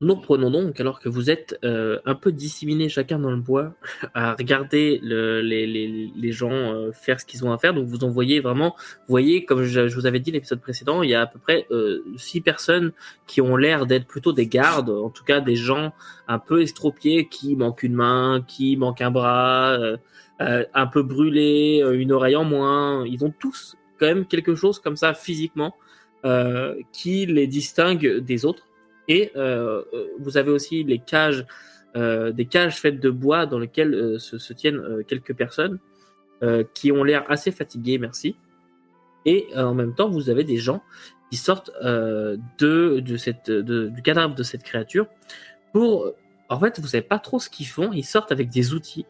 Nous reprenons donc, alors que vous êtes euh, un peu disséminés chacun dans le bois, à regarder le, les, les, les, gens euh, faire ce qu'ils ont à faire. Donc vous en voyez vraiment, vous voyez, comme je, vous avais dit l'épisode précédent, il y a à peu près euh, six personnes qui ont l'air d'être plutôt des gardes, en tout cas des gens un peu estropiés qui manquent une main, qui manquent un bras, euh, euh, un peu brûlés, une oreille en moins. Ils ont tous quand même quelque chose comme ça physiquement qui les distingue des autres. Et euh, vous avez aussi cages, euh, des cages faites de bois dans lesquelles euh, se, tiennent euh, quelques personnes euh, qui ont l'air assez fatiguées, merci. Et euh, en même temps, vous avez des gens qui sortent de, du cadavre de cette créature pour. En fait, vous savez pas trop ce qu'ils font. Ils sortent avec des outils.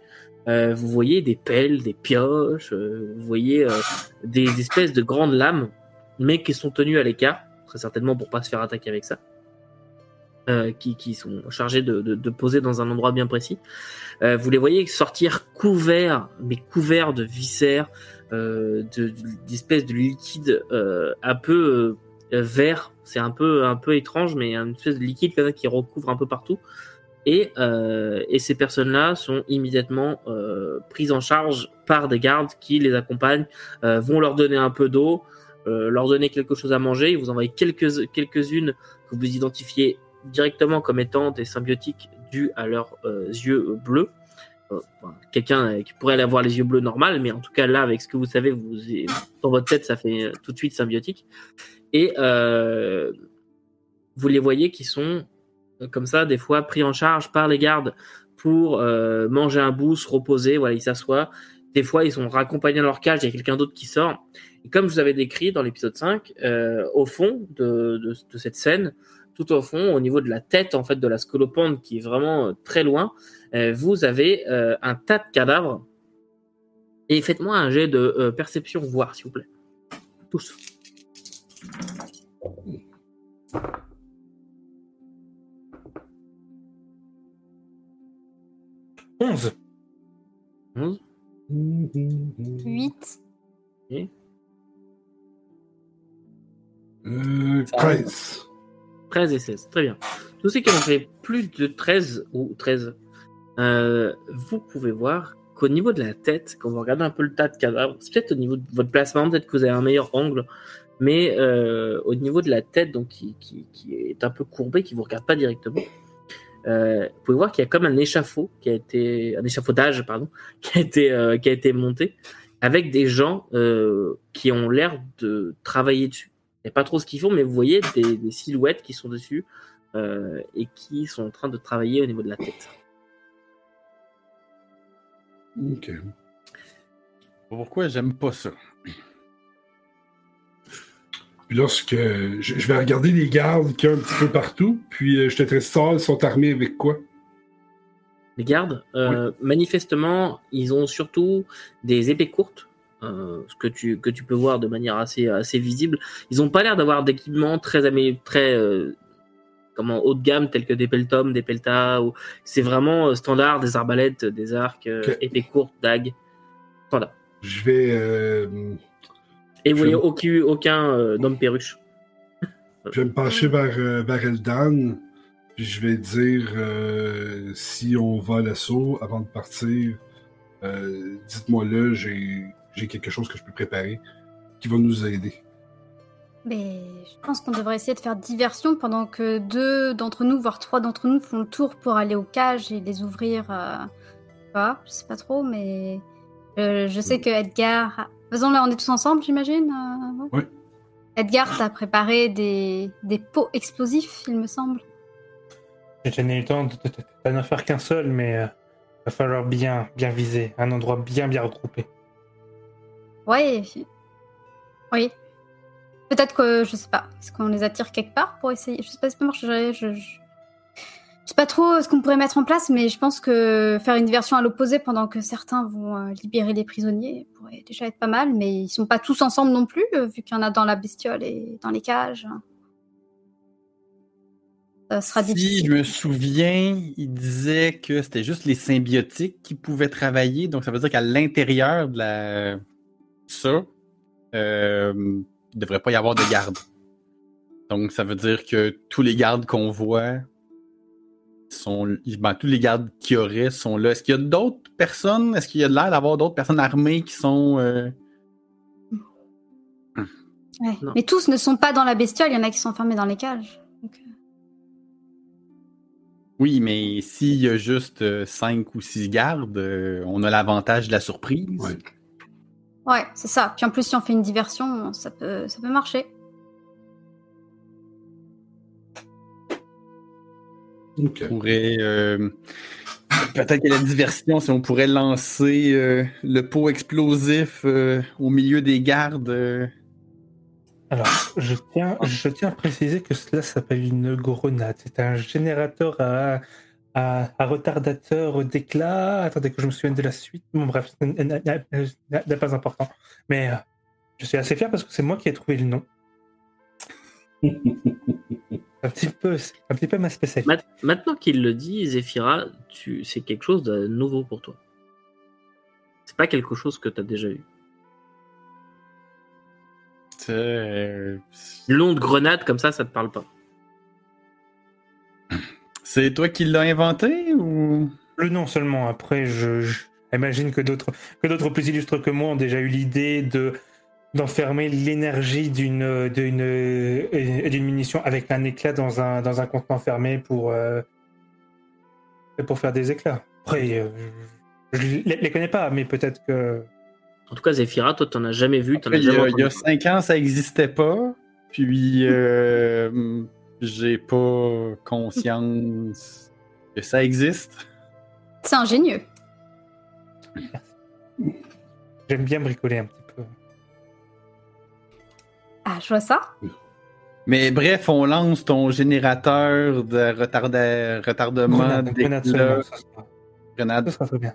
vous voyez des pelles, des pioches. vous voyez des espèces de grandes lames, mais qui sont tenues à l'écart, très certainement pour pas se faire attaquer avec ça. Euh, qui, sont chargés de, poser dans un endroit bien précis. Euh, vous les voyez sortir couverts, mais couverts de viscères, euh, d'espèces de, de, liquide euh, un peu vert. C'est un peu un peu étrange, mais une espèce de liquide qui recouvre un peu partout. Et, et ces personnes-là sont immédiatement prises en charge par des gardes qui les accompagnent, vont leur donner un peu d'eau, leur donner quelque chose à manger. Ils vous envoient quelques quelques-unes que vous identifiez directement comme étant des symbiotiques dus à leurs euh, yeux bleus. Euh, Quelqu'un qui pourrait avoir les yeux bleus normal, mais en tout cas là, avec ce que vous savez, vous, dans votre tête, ça fait euh, tout de suite symbiotique. Et euh, vous les voyez qui sont euh, comme ça, des fois pris en charge par les gardes pour euh, manger un bout, se reposer, voilà, ils s'assoient. Des fois, ils sont raccompagnés dans leur cage, il y a quelqu'un d'autre qui sort. Et comme je vous avais décrit dans l'épisode 5, euh, au fond de, cette scène, tout au fond, au niveau de la tête en fait de la scolopendre qui est vraiment euh, très loin, euh, vous avez euh, un tas de cadavres. Et faites-moi un jet de euh, perception voir, s'il vous plaît. Tous. Onze. Onze. Huit. Et Euh, 13. 13 et 16, très bien. Tous ceux qui ont fait plus de 13 ou 13, euh, vous pouvez voir qu'au niveau de la tête, quand vous regardez un peu le tas de cadavres, c'est peut-être au niveau de votre placement, peut-être que vous avez un meilleur angle, mais euh, au niveau de la tête, donc qui, est un peu courbée, qui vous regarde pas directement, euh, vous pouvez voir qu'il y a comme un échafaud qui a été, un échafaudage, pardon, qui a été, monté avec des gens qui ont l'air de travailler dessus. Pas trop ce qu'ils font, mais vous voyez des, des silhouettes qui sont dessus euh, et qui sont en train de travailler au niveau de la tête. Ok. Pourquoi j'aime pas ça? Puis lorsque je, vais regarder les gardes qu'il y a un petit peu partout, puis euh, je te traite ça, ils sont armés avec quoi? Les gardes, euh, manifestement, ils ont surtout des épées courtes, euh, ce que tu que tu peux voir de manière assez assez visible. Ils ont pas l'air d'avoir d'équipement très très euh, comment haut de gamme tels que des peltoms, des peltas. Ou c'est vraiment euh, standard des arbalètes, des arcs, euh, Ok. épées courtes, dagues, standard. Je vais, euh, Et vous voyez aucun aucun euh, homme perruche. je vais me pencher vers, euh, vers Eldan, puis je vais dire euh, si on va à l'assaut avant de partir. euh, Dites-moi là, j'ai j'ai quelque chose que je peux préparer qui va nous aider. Mais je pense qu'on devrait essayer de faire diversion pendant que deux d'entre nous, voire trois d'entre nous, font le tour pour aller aux cages et les ouvrir. Euh... Pas, je sais pas trop, mais euh, je sais que Edgar. Faisons-le, on est tous ensemble, j'imagine. euh, ouais. Oui. Edgar t'a préparé des, des pots explosifs, il me semble. Je n'ai eu le temps de, de- de n'en faire qu'un seul, mais il va falloir bien, bien viser, un endroit bien, bien regroupé. Ouais. Oui. Peut-être que, je sais pas, est-ce qu'on les attire quelque part pour essayer? Je sais pas si ça marche, je, je, sais pas trop ce qu'on pourrait mettre en place, mais je pense que faire une diversion à l'opposé pendant que certains vont euh, libérer les prisonniers pourrait déjà être pas mal, mais ils sont pas tous ensemble non plus, euh, vu qu'il y en a dans la bestiole et dans les cages. Ça sera si difficile. je me souviens, il disait que c'était juste les symbiotiques qui pouvaient travailler. Donc, ça veut dire qu'à l'intérieur de la... ça, euh, il ne devrait pas y avoir de garde. Donc, ça veut dire que tous les gardes qu'on voit sont, ben, tous les gardes qu'il y aurait sont là. Est-ce qu'il y a d'autres personnes? Est-ce qu'il y a de l'air d'avoir d'autres personnes armées qui sont. euh, Ouais. Mais tous ne sont pas dans la bestiole, il y en a qui sont enfermés dans les cages. Donc, euh, Oui, mais s'il y a juste 5 ou 6 gardes, euh, on a l'avantage de la surprise. Ouais. Ouais, c'est ça. Puis en plus, si on fait une diversion, ça peut, ça peut marcher. On pourrait. euh, Peut-être que la diversion, si on pourrait lancer euh, le pot explosif euh, au milieu des gardes. euh, Alors, je tiens, je tiens à préciser que cela s'appelle une grenade. C'est un générateur à, à, à retardateur d'éclat. Attendez que je me souvienne de la suite. Bon, bref, n'est- pas important. Mais euh, je suis assez fier parce que c'est moi qui ai trouvé le nom. Un petit peu, un petit peu ma spécialité. Ma- Maintenant qu'il le dit, Zephyra, tu... c'est quelque chose de nouveau pour toi. C'est pas quelque chose que tu as déjà eu. euh, de grenade comme ça, ça te parle pas. C'est toi qui l'as inventé ou? Le nom seulement. Après, je, je- j'imagine que d'autres que d'autres plus illustres que moi ont déjà eu l'idée de d'enfermer l'énergie d'une d'une euh, d'une munition avec un éclat dans un dans un contenant fermé pour euh, pour faire des éclats. Après, euh, je les, les connais pas, mais peut-être que En tout cas, Zephyra, toi, t'en as jamais vu, as Il y, a, il y a. 5 ans, ça n'existait pas. Puis, euh, j'ai pas conscience que ça existe. C'est ingénieux. j'aime bien bricoler un petit peu. Ah, je vois ça. Mais bref, on lance ton générateur de retarda- retardement Grenade, grenade ça Grenade. ça sera très bien.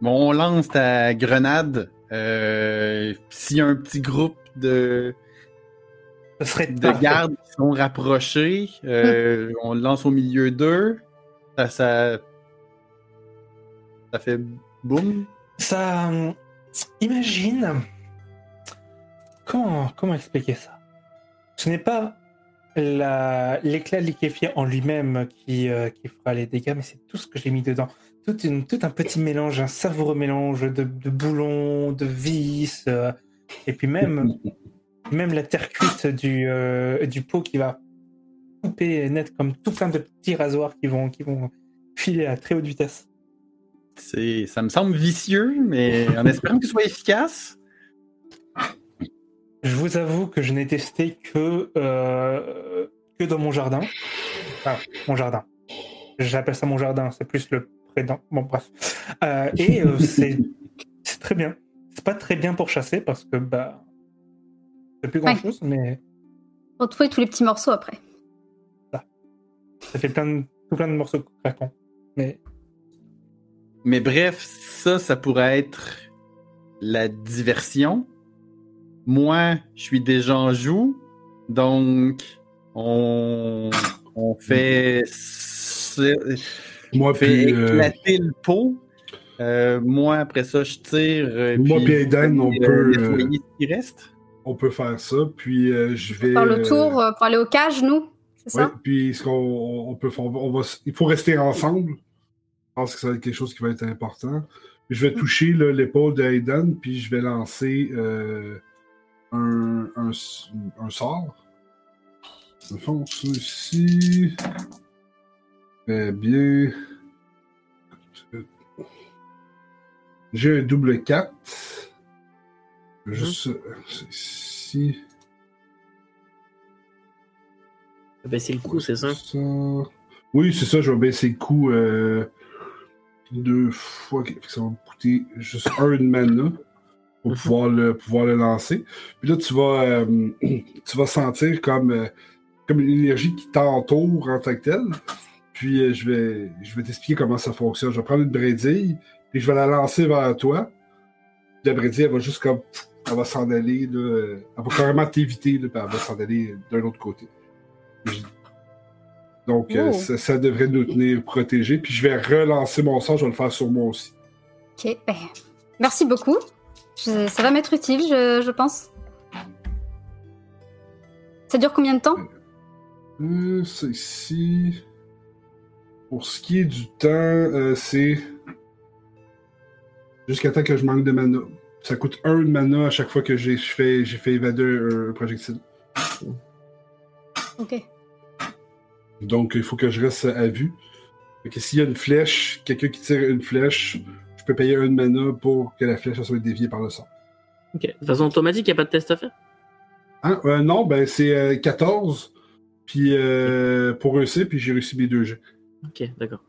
Bon, on lance ta grenade. Euh, S'il y a un petit groupe de, Ce serait de parfait. gardes qui sont rapprochés, euh, on le lance au milieu d'eux. Ça, ça, ça fait boum. Ça. hum, Imagine. Comment, comment expliquer ça? Ce n'est pas la- l'éclat liquéfié en lui-même qui, euh, qui fera les dégâts, mais c'est tout ce que j'ai mis dedans. Tout, une- tout un petit mélange, un savoureux mélange de, de boulons, de vis, euh, et puis même, même la terre cuite du, euh, du pot qui va couper net comme tout plein de petits rasoirs qui vont, qui vont filer à très haute vitesse. C'est, ça me semble vicieux, mais en espérant que ce soit efficace. Je vous avoue que je n'ai testé que, euh, que dans mon jardin. Enfin, mon jardin. J'appelle ça mon jardin, c'est plus le prédent. Bon, bref. Euh, et euh, c'est c'est très bien. C'est pas très bien pour chasser parce que, bah. C'est plus grand chose, mais Retrouver tous les petits morceaux après. ça fait plein de, tout plein de morceaux craquants. Mais Mais bref, ça, ça pourrait être la diversion. Moi, je suis déjà en joue, donc on, on fait, Moi, on fait puis, euh, éclater le pot. Euh, moi, après ça, je tire. euh, Moi puis puis Aiden, on euh, peut, nettoyer ce qui reste. On peut faire ça. Puis euh, je vais. Faire le tour euh, pour aller aux cages, nous C'est Ouais, ça puis ce qu'on on peut faire, on va, il faut rester ensemble. Je pense que ça va être quelque chose qui va être important. Puis je vais toucher là, l'épaule d'Aiden, puis je vais lancer euh, un, un, s- un sort. Dans le fond, ça ici. Très bien. J'ai un double 4. Juste euh, c'est ici. Baisser le coup, c'est ça? Ça. Oui, c'est ça, je vais baisser le coût euh, deux fois. ça va me coûter juste un de mana pour Mhm. pouvoir le, pouvoir le lancer. Puis là, tu vas, euh, tu vas sentir comme, euh, comme une énergie qui t'entoure en tant que telle. Puis euh, je vais, je vais t'expliquer comment ça fonctionne. Je vais prendre une brédille, puis je vais la lancer vers toi. La brédille, elle va juste comme. Elle va s'en aller, là, elle va carrément t'éviter, puis elle va s'en aller d'un autre côté. Donc, euh, Oh. ça, ça devrait nous tenir protégés. Puis je vais relancer mon sort, je vais le faire sur moi aussi. Ok, ben, merci beaucoup. Je- ça va m'être utile, je, je pense. Ça dure combien de temps? Euh, ça ici. pour ce qui est du temps, euh, c'est jusqu'à temps que je manque de mana. Ça coûte un de mana à chaque fois que j'ai fait, j'ai fait évader un, projectile. Ok. Donc, il faut que je reste à vue. Fait que s'il y a une flèche, quelqu'un qui tire une flèche, je peux payer un de mana pour que la flèche soit déviée par le sang. Ok. De façon automatique, il n'y a pas de test à faire? Hein? Euh, non, ben c'est euh, 14 puis, euh, pour réussir, puis j'ai réussi mes deux jeux. Ok, d'accord.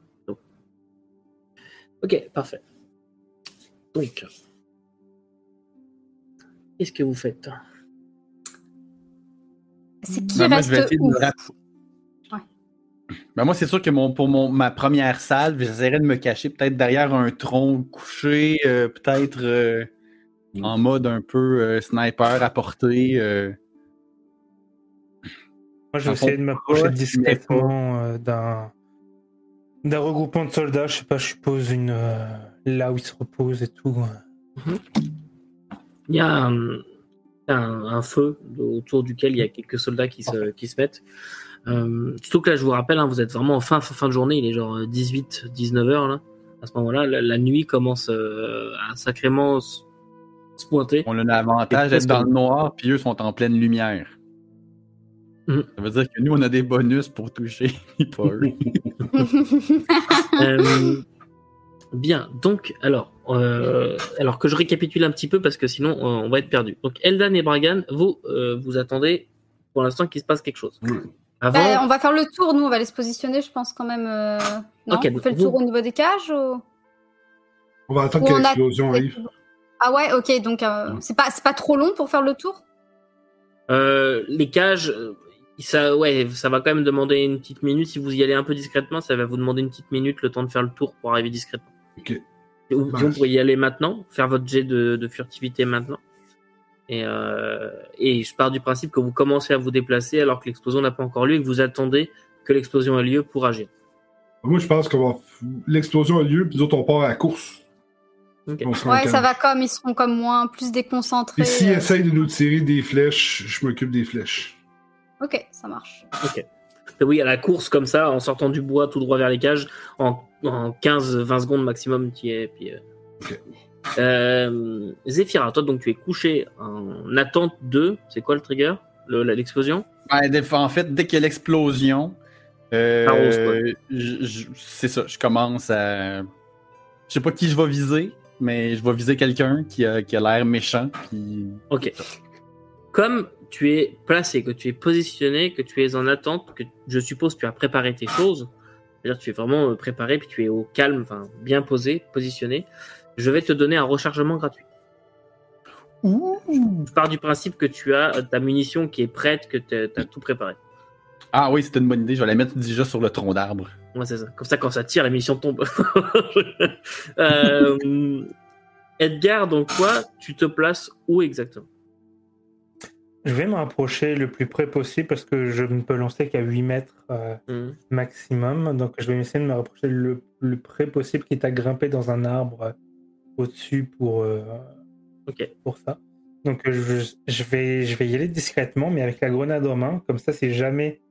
Ok, parfait. Donc, qu'est-ce que vous faites C'est qui Ben, moi, je reste vais essayer de où? me rapp- Ouais. Ben, moi, c'est sûr que mon, pour mon, ma première salle, j'essaierai de me cacher peut-être derrière un tronc couché, euh, peut-être euh, Mm. en mode un peu euh, sniper à portée. euh. Moi, je vais essayer de m'approcher proche, discrètement euh, d'un d'un regroupement de soldats. Je sais pas, je suppose une euh, là où ils se reposent et tout. Il y a un, un- un feu autour duquel il y a quelques soldats qui se, qui se mettent. Euh, surtout que là, je vous rappelle, hein, vous êtes vraiment en fin, fin, fin de journée, il est genre 18, 19 heures là. À ce moment-là, la, la nuit commence euh, à sacrément se se pointer. On a l'avantage d'être dans le noir, puis eux sont en pleine lumière. Mhm. Ça veut dire que nous, on a des bonus pour toucher, pas eux. Euh, bien, donc, alors, euh, alors que je récapitule un petit peu parce que sinon euh, on va être perdu. Donc, Eldan et Bragan, vous, euh, vous attendez pour l'instant qu'il se passe quelque chose. Avant, Bah, on va faire le tour, nous, on va aller se positionner, je pense, quand même. euh, Non On fait le vous- tour au niveau des cages ou... On va attendre Ou que a- l'explosion arrive. Ah ouais, ok, donc euh, Ouais. c'est pas, c'est pas trop long pour faire le tour? Euh, les cages, ça, ouais, ça va quand même demander une petite minute. Si vous y allez un peu discrètement, ça va vous demander une petite minute, le temps de faire le tour pour arriver discrètement. Ok. Ou Bah, vous pourriez y aller maintenant, faire votre jet de, de furtivité maintenant. Et, euh, et je pars du principe que vous commencez à vous déplacer alors que l'explosion n'a pas encore lieu et que vous attendez que l'explosion ait lieu pour agir. Moi, je pense qu'on va. L'explosion a lieu, puis nous autres, on part à la course. Ok. Rend Ouais, ça va comme, ils seront comme moins, plus déconcentrés. Et s'ils euh, essayent de nous tirer des flèches, je m'occupe des flèches. Ok, ça marche. Oui, à la course comme ça, en sortant du bois tout droit vers les cages, en, en 15-20 secondes maximum, tu y es. Puis, euh... Ok. Euh, toi donc tu es couché en attente de. C'est quoi le trigger? L'explosion? Ben, en fait, dès qu'il y a l'explosion, euh, c'est ça, je commence à. Je sais pas qui je vais viser, mais je vais viser quelqu'un qui a, qui a l'air méchant. Puis... Ok. Comme tu es placé, que tu es positionné, que tu es en attente, que je suppose tu as préparé tes choses, c'est-à-dire que tu es vraiment euh, préparé, puis tu es au calme, enfin bien posé, positionné, je vais te donner un rechargement gratuit. Je pars du principe que tu as euh, ta munition qui est prête, que tu as tout préparé. Ah oui, c'était une bonne idée, je vais la mettre déjà sur le tronc d'arbre. Ouais, c'est ça. Comme ça, quand ça tire, la munition tombe. Euh, Edgar, donc toi, tu te places où exactement? Je vais me rapprocher le plus près possible parce que je ne peux lancer qu'à 8 mètres euh, Mhm. maximum. Donc je vais essayer de me rapprocher le plus près possible, quitte à grimper dans un arbre au-dessus pour, euh, pour ça. Donc je, je vais, je vais y aller discrètement, mais avec la grenade en main. Comme ça, si jamais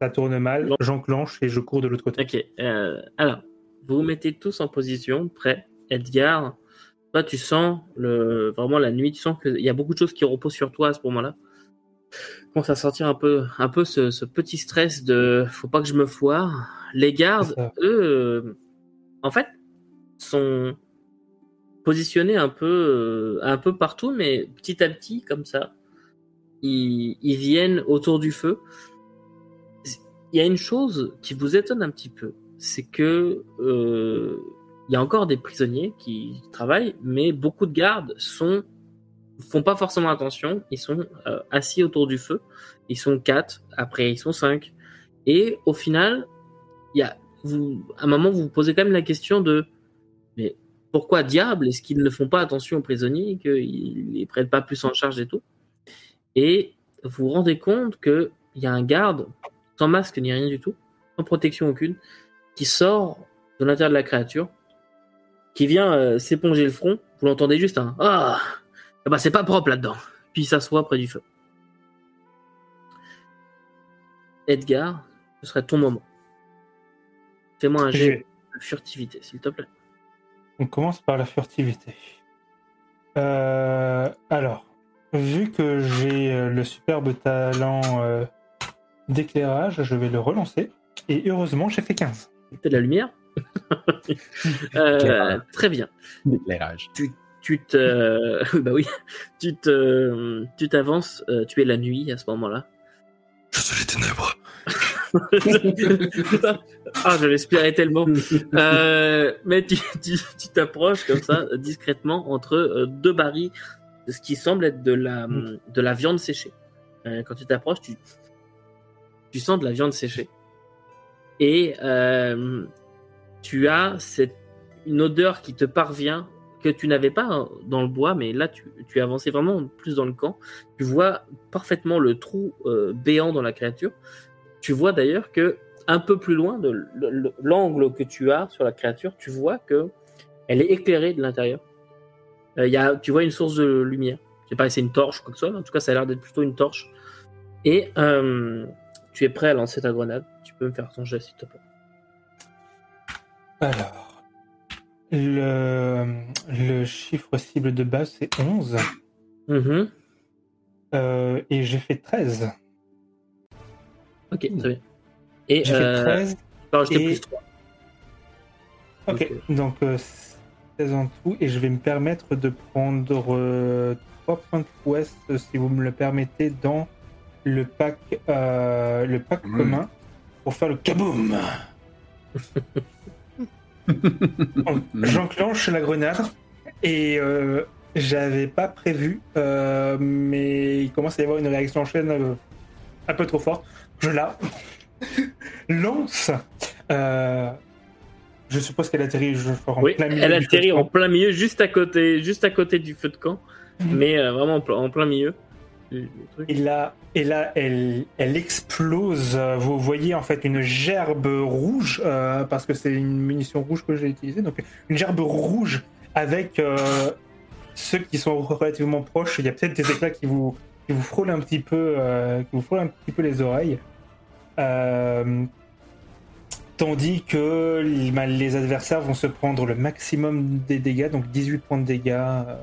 ça tourne mal, j'enclenche et je cours de l'autre côté. Ok. euh, alors, vous vous mettez tous en position, prêt. Edgar, tu sens le, vraiment la nuit, tu sens qu'il y a beaucoup de choses qui reposent sur toi à ce moment-là. Commence à sentir un peu, un peu ce, ce petit stress de faut pas que je me foire. Les gardes, eux, euh, en fait, sont positionnés un peu, euh, un peu partout, mais petit à petit, comme ça, ils, ils viennent autour du feu. Il y a une chose qui vous étonne un petit peu, c'est que euh, il y a encore des prisonniers qui travaillent, mais beaucoup de gardes sont font pas forcément attention. Ils sont euh, assis autour du feu. Ils sont quatre, après ils sont cinq, et au final, il y a vous, à un moment vous vous posez quand même la question de mais pourquoi diable est-ce qu'ils ne font pas attention aux prisonniers, qu'ils les prennent pas plus en charge et tout? Et vous vous rendez compte que il y a un garde sans masque ni rien du tout, sans protection aucune, qui sort de l'intérieur de la créature, qui vient euh, s'éponger le front. Vous l'entendez juste un ah, bah c'est pas propre là-dedans. Puis il s'assoit près du feu. Edgar, ce serait ton moment. Fais-moi un Je jet de furtivité, s'il te plaît. On commence par la furtivité. Euh, alors, vu que j'ai euh, le superbe talent euh, d'éclairage, je vais le relancer. Et heureusement, j'ai fait 15. T'as de la lumière? Euh. Très bien. D'éclairage. Tu te, bah oui, tu te, tu t'avances. euh, tu es la nuit à ce moment-là. Je suis les ténèbres. ah, je l'aspirais tellement. Euh, mais tu, tu, tu t'approches comme ça, discrètement, entre euh, deux barils, de ce qui semble être de la, de la viande séchée. Euh, quand tu t'approches, tu, tu sens de la viande séchée. Et euh, tu as cette, une odeur qui te parvient que tu n'avais pas dans le bois, mais là tu, tu es avancé vraiment plus dans le camp. Tu vois parfaitement le trou euh, béant dans la créature. Tu vois d'ailleurs que un peu plus loin de l'angle que tu as sur la créature, tu vois que elle est éclairée de l'intérieur. Euh, tu vois une source de lumière. Je sais pas si c'est une torche ou quoi que ce soit, en tout cas ça a l'air d'être plutôt une torche. Et euh, tu es prêt à lancer ta grenade. Tu peux me faire ton jet s'il te plaît. Alors, le, le chiffre cible de base, c'est 11. Mhm. Euh, et j'ai fait 13. Ok, très bien. Et J'ai euh, fait 13. tu vas rajouter et- plus 3. Ok, donc euh, 16 en tout. Et je vais me permettre de prendre 3 points de prouesse, euh, si vous me le permettez, dans le pack, euh, le pack Mm. commun pour faire le kaboom. J'enclenche la grenade et euh, j'avais pas prévu, euh, mais il commence à y avoir une réaction en chaîne euh, un peu trop forte. Je la lance. Je suppose qu'elle atterrit je, en Oui, plein milieu elle atterrit en plein milieu, juste à côté, juste à côté du feu de camp, Mhm. mais vraiment en plein milieu. Et là, et là elle, elle explose. Vous voyez en fait une gerbe rouge, euh, parce que c'est une munition rouge que j'ai utilisée. Donc une gerbe rouge avec euh, ceux qui sont relativement proches. Il y a peut-être des éclats qui vous, qui vous frôlent un petit peu, euh, qui vous frôlent un petit peu les oreilles. Tandis que ben, les adversaires vont se prendre le maximum des dégâts, donc 18 points de dégâts. euh,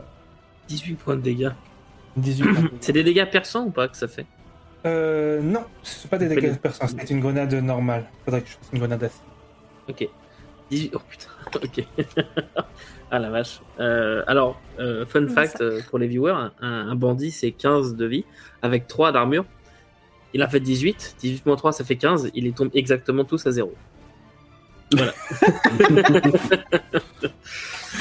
18 points de dégâts. 18 points de dégâts. C'est des dégâts perçants ou pas que ça fait Euh, non, ce sont pas des dégâts des- perçants, c'est une grenade normale. Faudrait que je fasse une grenade acide. Ok. 18... Oh putain, ok. ah la vache. Euh, alors, euh, fun fact euh, pour les viewers, un, un bandit c'est 15 de vie avec 3 d'armure. Il a fait 18, 18 moins 3 ça fait 15, il les tombe exactement tous à 0. Voilà.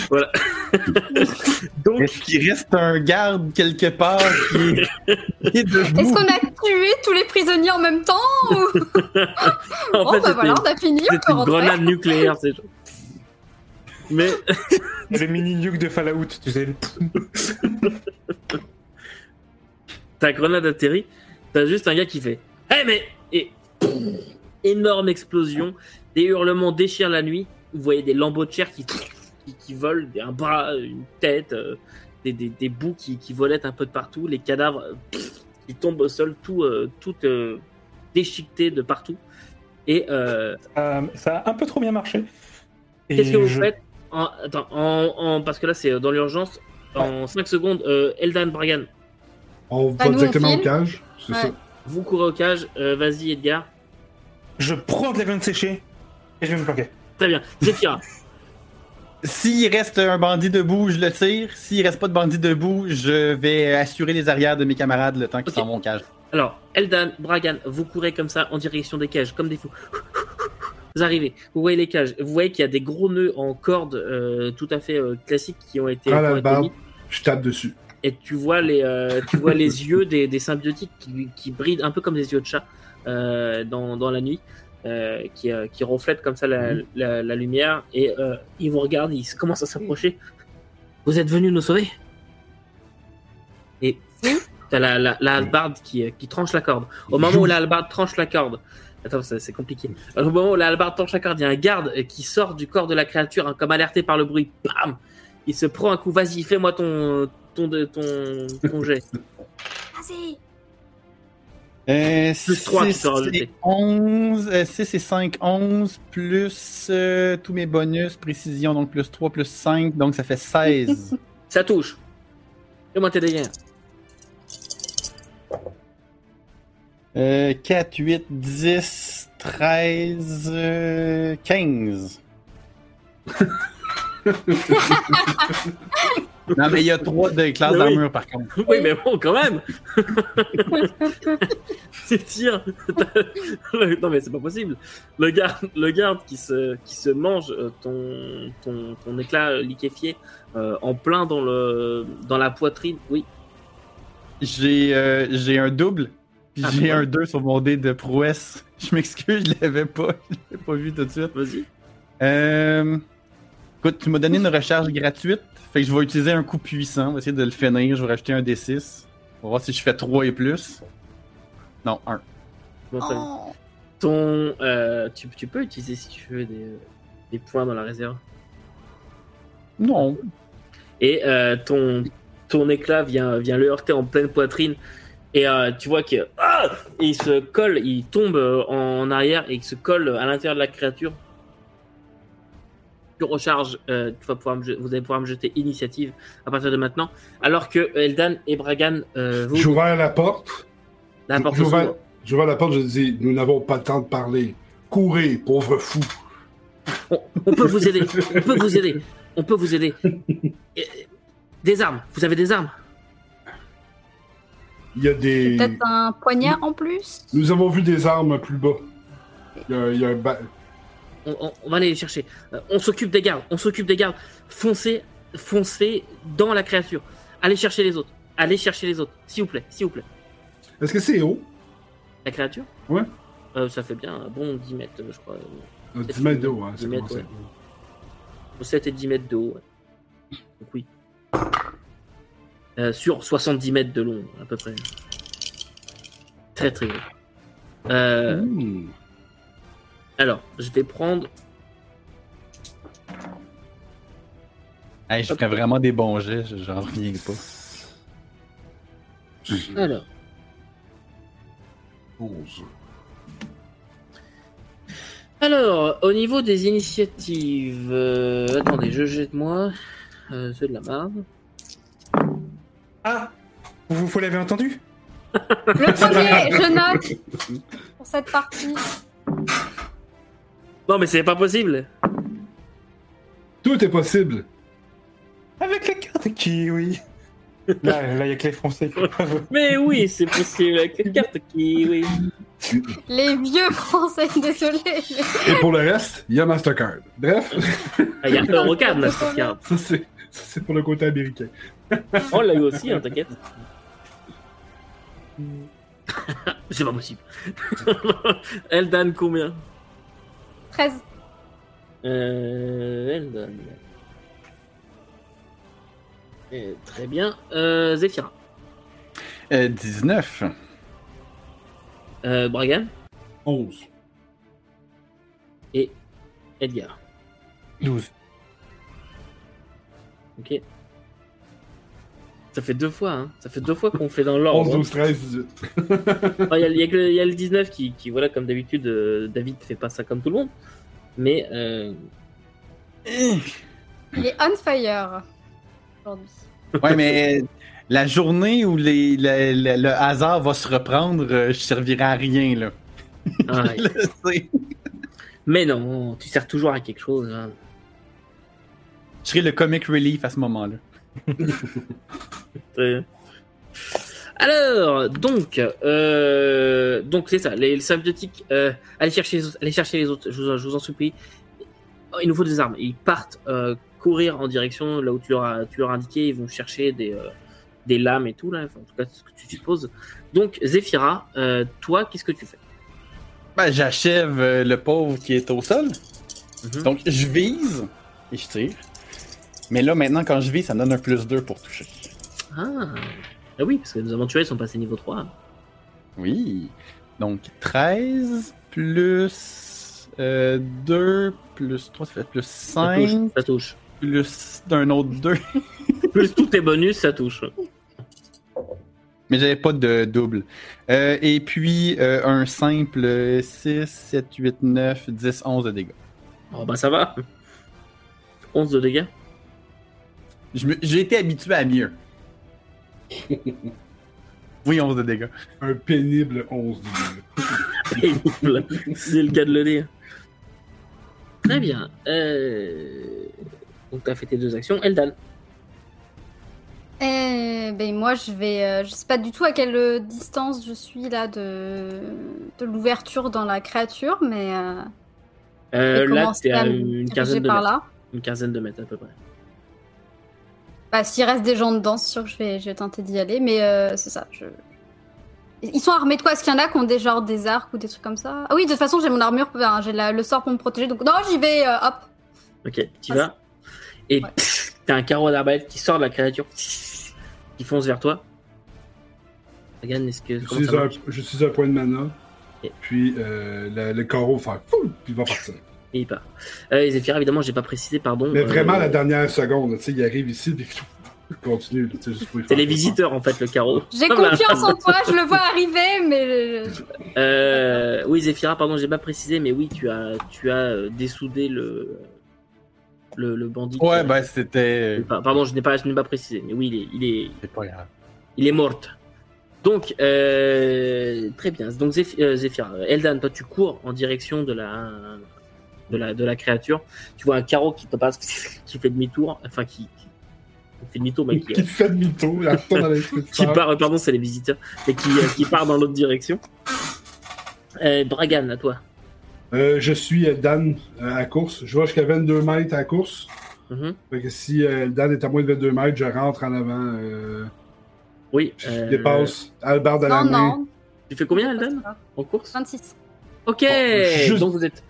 voilà. Donc, Est-ce qu'il reste un garde quelque part qui est, qui est debout? Est-ce qu'on a tué tous les prisonniers en même temps ou... en Bon, fait, bah voilà, on a fini, peut une rentrer. grenade nucléaire, c'est Mais Le mini nuke de Fallout, tu sais. ta grenade atterrit, t'as juste un gars qui fait Eh mais Et énorme explosion, des hurlements déchirent la nuit. Vous voyez des lambeaux de chair qui, qui, qui volent, un bras, une tête, euh, des, des, des bouts qui, qui volettent un peu de partout, les cadavres euh, qui tombent au sol, tout, euh, tout euh, déchiqueté de partout. Et euh, Euh, ça a un peu trop bien marché. Qu'est-ce que vous je- faites en, attends, en, en- parce que là c'est dans l'urgence. En 5 secondes, euh, Eldan Bragan, On va directement au cage, Ouais. ça. vous courez au cage. Euh, Vas-y Edgar. Je prends de la viande séchée et je vais me planquer. Très bien. Zephyra. S'il reste un bandit debout, je le tire. S'il reste pas de bandit debout, je vais assurer les arrières de mes camarades le temps qu'ils Ok. s'en vont au cage. Alors, Eldan, Bragan, vous courez comme ça en direction des cages, comme des fous. Vous arrivez, vous voyez les cages, vous voyez qu'il y a des gros nœuds en corde euh, tout à fait euh, classiques qui ont été, ont la barbe, je tape dessus. et tu vois les, euh, tu vois les yeux des, des symbiotiques qui, qui brillent un peu comme des yeux de chat euh, dans, dans la nuit, euh, qui, euh, qui reflètent comme ça la, la, la lumière et euh, ils vous regardent, ils commencent à s'approcher. Vous êtes venus nous sauver? Et t'as la, la, la hallebarde qui, qui tranche la corde. Au moment où la hallebarde tranche la corde, attends, c'est compliqué. Au moment où la hallebarde tranche la corde, il y a un garde euh, qui sort du corps de la créature, hein, comme alerté par le bruit. Bam Il se prend un coup. Vas-y, fais-moi ton ton ton ton jet. Vas-y. Euh, Plus trois qui six sont rajoutés. et 11, euh, 6 et 5, 11, plus euh, tous mes bonus, précision, donc plus 3, plus 5, donc ça fait 16. Ça touche. Fais-moi tes dégâts. euh, 4, 8, 10, 13, euh, 15. non, mais il y a 3 de classe Oui. d'armure par contre. Oui, mais bon, quand même. c'est tir. Le- non, mais c'est pas possible. Le garde, le garde qui se, qui se mange euh, ton, ton, ton éclat liquéfié euh, en plein dans le, dans la poitrine. Oui. J'ai euh, j'ai un double, puis Ah, j'ai un 2 sur mon dé de prouesse. Je m'excuse, je l'avais pas. Je l'avais pas vu tout de suite. Vas-y. Euh... Écoute, tu m'as donné une recharge gratuite. Fait que je vais utiliser un coup puissant. On va essayer de le finir. Je vais rajouter un D6. On va voir si je fais 3 et plus. Non, 1. Bon, t'as- Oh. Ton, euh, tu, tu peux utiliser si tu veux des, des points dans la réserve. Non. Et euh, ton, ton éclat vient, vient le heurter en pleine poitrine. Et euh, tu vois qu'il ah il se colle, il tombe en arrière et il se colle à l'intérieur de la créature. Tu recharges, euh, tu vas pouvoir me je- vous allez pouvoir me jeter initiative à partir de maintenant. Alors que Eldan et Bragan, euh, vous, J'ouvre la porte. la porte J'ouvre la porte, je dis Nous n'avons pas le temps de parler. Courez, pauvre fou. On, on peut vous aider, on peut vous aider, on peut vous aider. Des armes, vous avez des armes? Il y a des. Peut-être un poignard en plus? Nous avons vu des armes plus bas. Il y a, il y a un ba- on, on- on va aller les chercher. Euh, on s'occupe des gardes. On s'occupe des gardes. Foncez, foncez dans la créature. Allez chercher les autres. Allez chercher les autres. S'il vous plaît, s'il vous plaît. Est-ce que c'est haut? La créature? Ouais. Euh, ça fait bien un bon 10 mètres, je crois. Euh, 10 mètres de haut, hein, 10 ça mètres, commence à- ouais. Entre 7 et 10 mètres de haut. ouais. Donc oui. Euh, sur 70 mètres de long, à peu près. Très très haut. Euh, Mmh. Alors, je vais prendre. Hey, je ferais vraiment des bons jets, je- j'en reviens pas. Alors, 11. Alors, au niveau des initiatives, euh, attendez, je jette moi, euh, c'est de la marde. Ah Vous, vous l'avez entendu? Le premier, je note pour cette partie. Non, mais c'est pas possible. Tout est possible. Avec la carte qui, oui. Là, là, il y a que les Français qui peuvent. Mais oui, c'est possible avec une carte qui, oui. Les vieux français, désolé. Et pour le reste, il y a Mastercard. Bref, Ah, Il y a Eurocard c'est ça, c'est pour le côté américain. On l'a eu aussi, hein, t'inquiète. c'est pas possible. Eldan, combien? 13. Euh. Eh, très bien. Euh, Zephyra. Euh, 19. Euh, Bragan 11. et Edgar. 12. Ok. Ça fait deux fois, hein. Ça fait deux fois qu'on fait dans 11, l'ordre. hein. 12, 13, 18. Ah, Il y, a- y le- il y a le 19 qui, qui, voilà, comme d'habitude, euh, David fait pas ça comme tout le monde. Mais euh, Il est on fire aujourd'hui. Ouais, mais la journée où les, le hasard va se reprendre, euh, je servirai à rien, là. ah, Je le sais. mais non, tu sers toujours à quelque chose. hein. Je serai le comic relief à ce moment-là. Alors, donc, euh, donc c'est ça, les, les symbiotiques, euh, allez chercher les autres, allez chercher les autres, je vous, en- je vous en supplie. Oh, il nous faut des armes. Ils partent euh, courir en direction là où tu leur as, tu leur as indiqué, ils vont chercher des, des lames et tout, là, enfin, en tout cas, c'est ce que tu supposes. Donc, Zephyra, euh, toi, qu'est-ce que tu fais? Ben, j'achève le pauvre qui est au sol. Mhm. Donc, je vise et je tire. Mais là, maintenant, quand je vise, ça me donne un plus 2 pour toucher. Ah. ah oui, parce que nos aventuriers sont passés niveau 3. Oui. Donc, 13 plus euh, 2 plus 3, ça fait plus Ça touche, 5 ça touche. plus d'un autre 2. Plus tous tes bonus, ça touche. Mais j'avais pas de double. Euh, et puis, euh, un simple 6, 7, 8, 9, 10, 11 de dégâts. Oh bah ça va. 11 de dégâts. J'ai été habitué à mieux. oui, 11 de dégâts. Un pénible 11 de dégâts. Pénible. C'est le cas de le dire. Très bien. Euh... Donc t'as fait tes deux actions. Eldan. Eh ben moi je vais, euh, je sais pas du tout à quelle euh, distance je suis là de, de l'ouverture dans la créature, mais euh, Euh, là t'es à une quinzaine de par mètres. là. Une quinzaine de mètres à peu près. Bah s'il reste des gens dedans, c'est sûr que je vais, je vais tenter d'y aller, mais euh, c'est ça. Je... Ils sont armés de quoi? Est-ce qu'il y en a qui ont des genres des arcs ou des trucs comme ça? Ah oui, de toute façon j'ai mon armure, ben, j'ai la- le sort pour me protéger, donc non j'y vais, euh, hop. Ok, tu Ah, vas. Et Ouais. t'as un carreau d'arbalète qui sort de la créature, qui fonce vers toi. Regarde, est-ce que. J'utilise ça un, marche? j'utilise un point de mana. Ok. Puis euh, le, le carreau va faire pouf, puis il va partir. Et il part. Euh, et évidemment, j'ai pas précisé, pardon. Mais euh, vraiment la dernière seconde, tu sais, il arrive ici, puis il continue. C'est les visiteurs, en fait, le carreau. J'ai confiance en toi, je le vois arriver, mais euh, Euh, oui, Zephyra, pardon, j'ai pas précisé, mais oui, tu as, tu as euh, dessoudé le, le, le bandit. Ouais, qui- ben c'était. Pa- Pardon, je n'ai pas, je n'ai pas précisé, mais oui, il est, il est, C'est pas grave. il est mort. Donc, euh, très bien. Donc, Zeph- euh, Zephyr, Eldan, toi, tu cours en direction de la, de la, de la créature. Tu vois un carreau qui te passe, qui fait demi-tour, enfin, qui, qui fait demi-tour, mais qui, Qui fait demi-tour, qui part, pardon, c'est les visiteurs, et qui, euh, qui part dans l'autre direction. Euh, Bragan, à toi. Euh, je suis euh, Dan euh, à course. Je vais jusqu'à 22 mètres à course. Fait que si euh, Dan est à moins de 22 mètres, je rentre en avant. euh, Oui. je euh, dépasse Albert de la non, main. non. Tu fais combien, Eldan, en course? 26. Ok. juste- Donc vous êtes,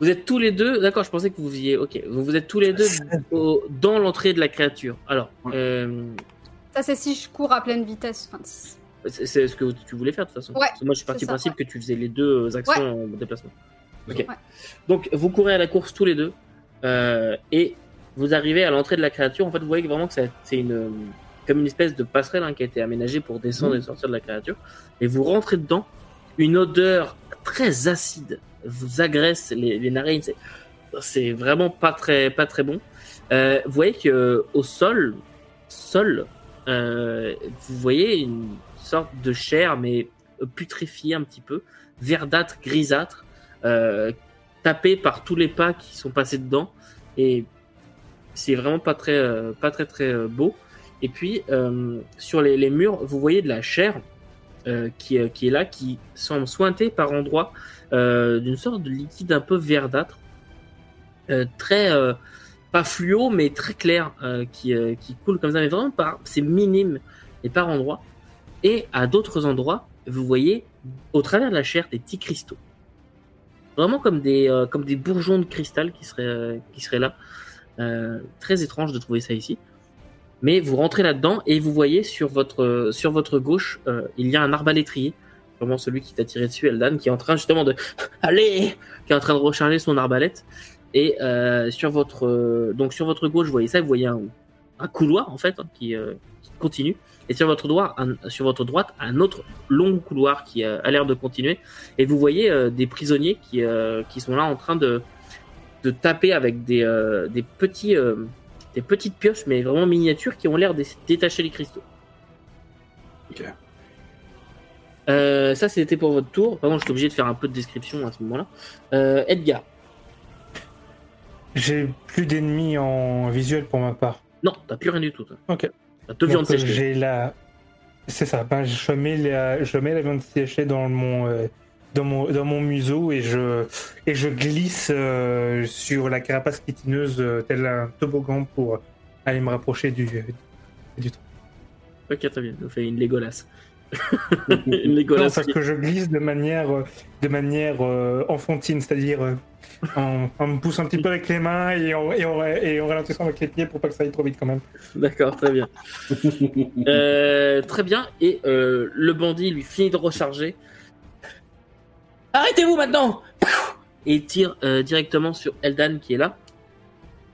vous êtes tous les deux. D'accord, je pensais que vous y Ok. Vous vous êtes tous les deux au- dans l'entrée de la créature. Alors, Ouais. euh, Ça c'est si je cours à pleine vitesse, 26. c'est c'est ce que tu voulais faire de toute façon. Ouais, moi, je suis parti du principe que tu faisais les deux actions en déplacement. Ok. Ouais. Donc vous courez à la course tous les deux euh, et vous arrivez à l'entrée de la créature. En fait, vous voyez vraiment que c'est une comme une espèce de passerelle hein, qui a été aménagée pour descendre et sortir de la créature. Et vous rentrez dedans. Une odeur très acide vous agresse les, narines. C'est- vraiment pas très pas très bon. Euh, vous voyez que au sol, sol, euh, vous voyez une sorte de chair mais putréfiée un petit peu, verdâtre, grisâtre, euh, tapée par tous les pas qui sont passés dedans et c'est vraiment pas très pas très très beau. Et puis sur les, murs, vous voyez de la chair qui, euh, qui est là, qui semble sointée par endroits euh, d'une sorte de liquide un peu verdâtre, euh, très euh, pas fluo mais très clair, euh, qui, euh, qui coule comme ça, mais vraiment par c'est minime et par endroits. Et à d'autres endroits, vous voyez au travers de la chair des petits cristaux, vraiment comme des euh, comme des bourgeons de cristal qui seraient euh, qui là. Euh, très étrange de trouver ça ici. Mais vous rentrez là-dedans et vous voyez sur votre sur votre gauche, euh, il y a un arbalétrier, vraiment celui qui t'a tiré dessus, Eldan, qui est en train justement de allez, qui est en train de recharger son arbalète. Et euh, sur votre euh, donc sur votre gauche, vous voyez ça, vous voyez un, couloir en fait hein, qui, continue. Et sur votre droite, un, sur votre droite, un autre long couloir qui a l'air de continuer. Et vous voyez des prisonniers qui qui sont là en train de de taper avec des des petits des petites pioches, mais vraiment miniatures, qui ont l'air de détacher les cristaux. Ok. Euh, ça, c'était pour votre tour. Pardon, je suis obligé de faire un peu de description à ce moment-là. Euh, Edgar. J'ai plus d'ennemis en visuel pour ma part. Non, t'as plus rien du tout. Toi. Ok. T'as deux viandes Donc, euh, séchées. j'ai la. C'est ça. Ben, je mets la, je mets la viande séchée dans mon, euh, dans mon, dans mon museau et je, et je glisse euh, sur la carapace chitineuse euh, tel un toboggan pour aller me rapprocher du, du truc. Ok, très bien. On fait une Legolas. une Non, Legolas. parce que je glisse de manière, de manière euh, enfantine, c'est-à-dire euh, en, en me poussant un petit peu avec les mains et en, et en, et en ralentissant avec les pieds pour pas que ça aille trop vite quand même. D'accord, très bien. Euh, très bien. Et euh, le bandit lui finit de recharger. Arrêtez-vous maintenant Et il tire euh, directement sur Eldan qui est là.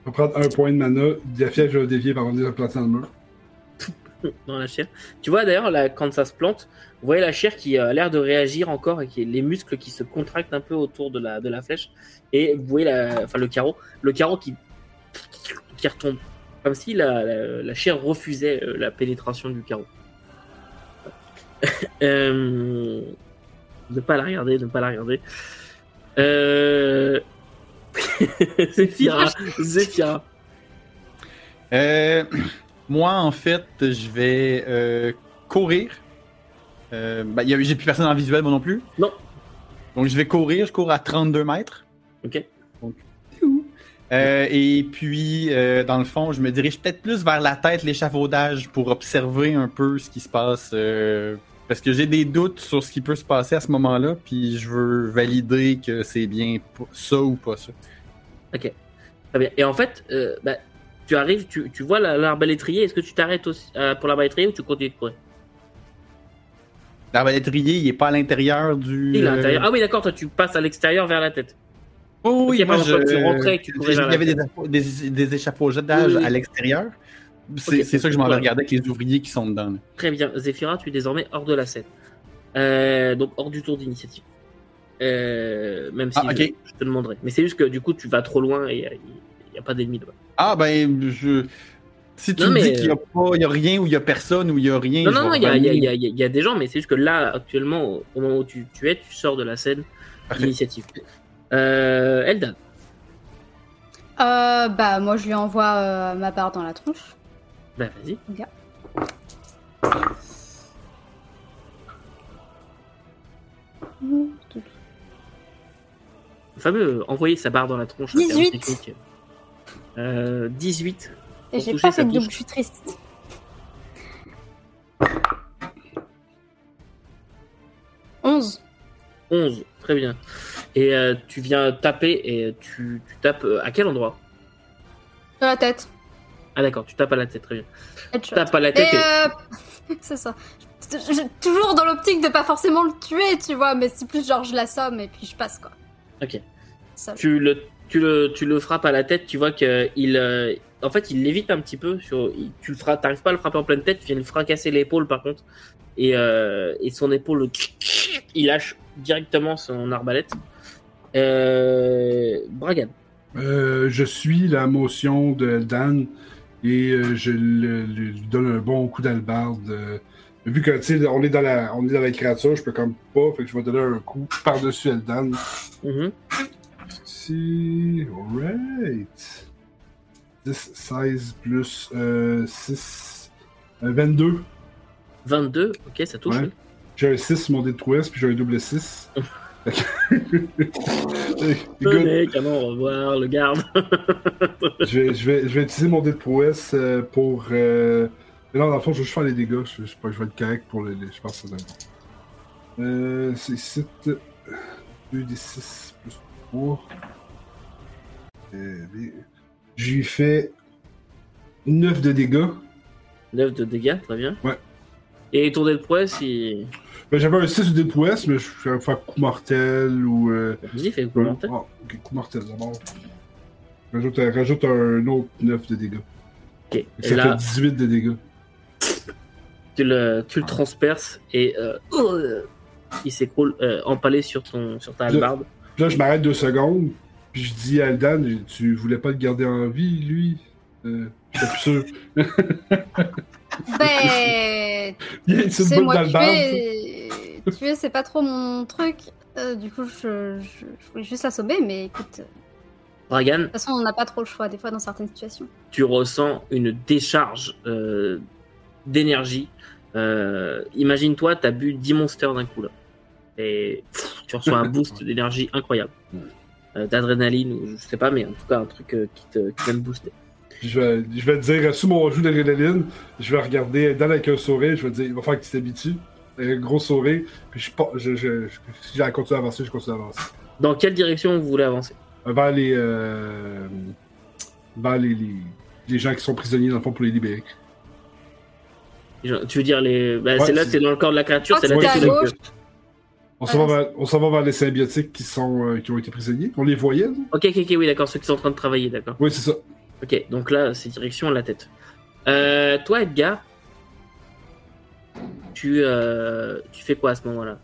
On va prendre un point de mana. Diafia, je vais le dévier par placé dans le mur. dans la chair. Tu vois d'ailleurs, là, quand ça se plante, vous voyez la chair qui a l'air de réagir encore et qui les muscles qui se contractent un peu autour de la, de la flèche. Et vous voyez la, enfin, le carreau, le carreau qui, qui retombe. Comme si la, la, la chair refusait euh, la pénétration du carreau. euh... Ne pas la regarder, ne pas la regarder. Euh... Zéphira, Zéphira. Euh, moi, en fait, je vais euh, courir. Euh, ben, j'ai plus personne en visuel, moi non plus. Non. Donc, je vais courir. Je cours à 32 mètres. Ok. Donc. Euh, et puis, euh, dans le fond, je me dirige peut-être plus vers la tête, l'échafaudage, pour observer un peu ce qui se passe. euh, parce que j'ai des doutes sur ce qui peut se passer à ce moment-là, puis je veux valider que c'est bien ça ou pas ça. Très bien. Et en fait, euh, bah, tu arrives, tu, tu vois la- l'arbalétrier. Est-ce que tu t'arrêtes aussi euh, pour l'arbalétrier ou tu continues de courir? L'arbalétrier, il est pas à l'intérieur du. Il est à l'intérieur. Ah oui, d'accord. Toi, tu passes à l'extérieur vers la tête. Oh oui, Ok, moi, pardon, je... quand tu rentrais et que tu courais il y avait des, affa- des, des échafaudages Oui, oui. à l'extérieur. C'est ça que je m'en vais regarder avec les ouvriers qui sont dedans. là. Très bien. Zéphira, tu es désormais hors de la scène. Euh, donc hors du tour d'initiative. Euh, même si Ah, je, je te demanderai. Mais c'est juste que du coup, tu vas trop loin et il n'y a pas d'ennemis là-bas. Ah ben, je... si tu Non, me mais- dis qu'il n'y a, rien ou il y a personne ou il y a rien. Non, non, non, il y a, y, y, des gens, mais c'est juste que là, actuellement, au moment où tu, tu es, tu sors de la scène d'initiative. Euh, Eldan. Euh, bah, moi, je lui envoie euh, ma barre dans la tronche. Bah, vas-y. Le fameux envoyer sa barre dans la tronche. un terme 18. technique. Euh, 18. Et j'ai pas fait de double, je suis triste. Onze. 11. Très bien. Et euh, tu viens taper et tu, tu tapes euh, à quel endroit? Sur la tête. Ah, d'accord, tu tapes à la tête. Très bien. Tu Headshot. tapes à la tête. et- euh... c'est ça. Je- je- toujours dans l'optique de pas forcément le tuer, tu vois, mais c'est plus genre je l'assomme et puis je passe quoi. Ok. Ça, tu le, tu le, tu le frappes à la tête, tu vois que il, euh, en fait, il l'évite un petit peu. Sur, il- tu le frappes, t'arrives pas à le frapper en pleine tête, tu viens lui fracasser l'épaule par contre, et, euh, et son épaule, il lâche directement son arbalète. Euh, Bragan. Euh, je suis la motion de Dan et euh, je lui donne un bon coup d'albarde. euh, vu que tu on est dans la, on est dans la créature, je peux comme pas, fait que je vais donner un coup par-dessus Eldan. Mhm. Si, alright. 10, 16 plus euh, 6, euh, 22. 22, ok, ça touche. Ouais. oui. J'ai un 6 sur mon dé de prouesse, puis j'ai un double 6. Venez, canon, au revoir, le garde. je, vais, je, vais, je vais utiliser mon dé de prouesse euh, pour. Euh... mais Non, dans le fond, je veux juste faire les dégâts. Je, je, je vais être correct pour les. je pense que c'est bon. Euh, c'est 7. 2 des 6 plus 3. Euh, les- je lui fais 9 de dégâts. 9 de dégâts, très bien. Ouais. Et ton dé de prouesse, il. Ben, J'avais un 6 de prouesse, mais je vais faire coup mortel ou. Euh... Vas-y, fais le commentaire. Ah, ok, coup mortel d'abord. Rajoute, rajoute un autre 9 de dégâts. Ok. Et Ça là, fait 18 de dégâts. tu le, tu le transperces et euh, euh, il s'écroule euh, empalé sur, ton, sur ta. Puis là, je m'arrête deux secondes, puis je dis à Aldan, tu voulais pas le garder en vie, lui? Euh, J'étais plus sûr. Ben, Il y a une c'est petite boule moi tuer. Tuer, c'est pas trop mon truc. Euh, du coup, je, je, je voulais juste l'assommer, mais écoute, de Bragan, toute façon, on n'a pas trop le choix des fois dans certaines situations. tu ressens une décharge euh, d'énergie. Euh, Imagine-toi, t'as bu 10 monsters d'un coup là. Et pff, tu reçois un boost d'énergie incroyable. Euh, D'adrénaline, ou je sais pas, mais en tout cas un truc euh, qui, te, qui vient te booster. Je vais, je vais te dire, sous mon joue d'adrénaline, je vais regarder Aldan avec un sourire, je vais te dire, il va falloir que tu t'habitues. Un gros sourire, puis je, pas- je, je, je- si j'ai à continuer à avancer, je continue à avancer. Dans quelle direction vous voulez avancer? Vers les, euh, vers les, les, les gens qui sont prisonniers, dans le fond, pour les libérer. Tu veux dire les. Bah, Ouais, c'est là, c'est- dans le corps de la créature, Ah, c'est là c'était que à tu gauche. On s'en va, vers- va les symbiotiques qui, sont, euh, qui ont été prisonniers. On les voyait, non? Ok, ok, ok, oui, d'accord, ceux qui sont en train de travailler, d'accord. Oui, c'est ça. Ok, donc là, c'est direction la tête. Euh, toi, Edgar, tu, euh, tu fais quoi à ce moment-là?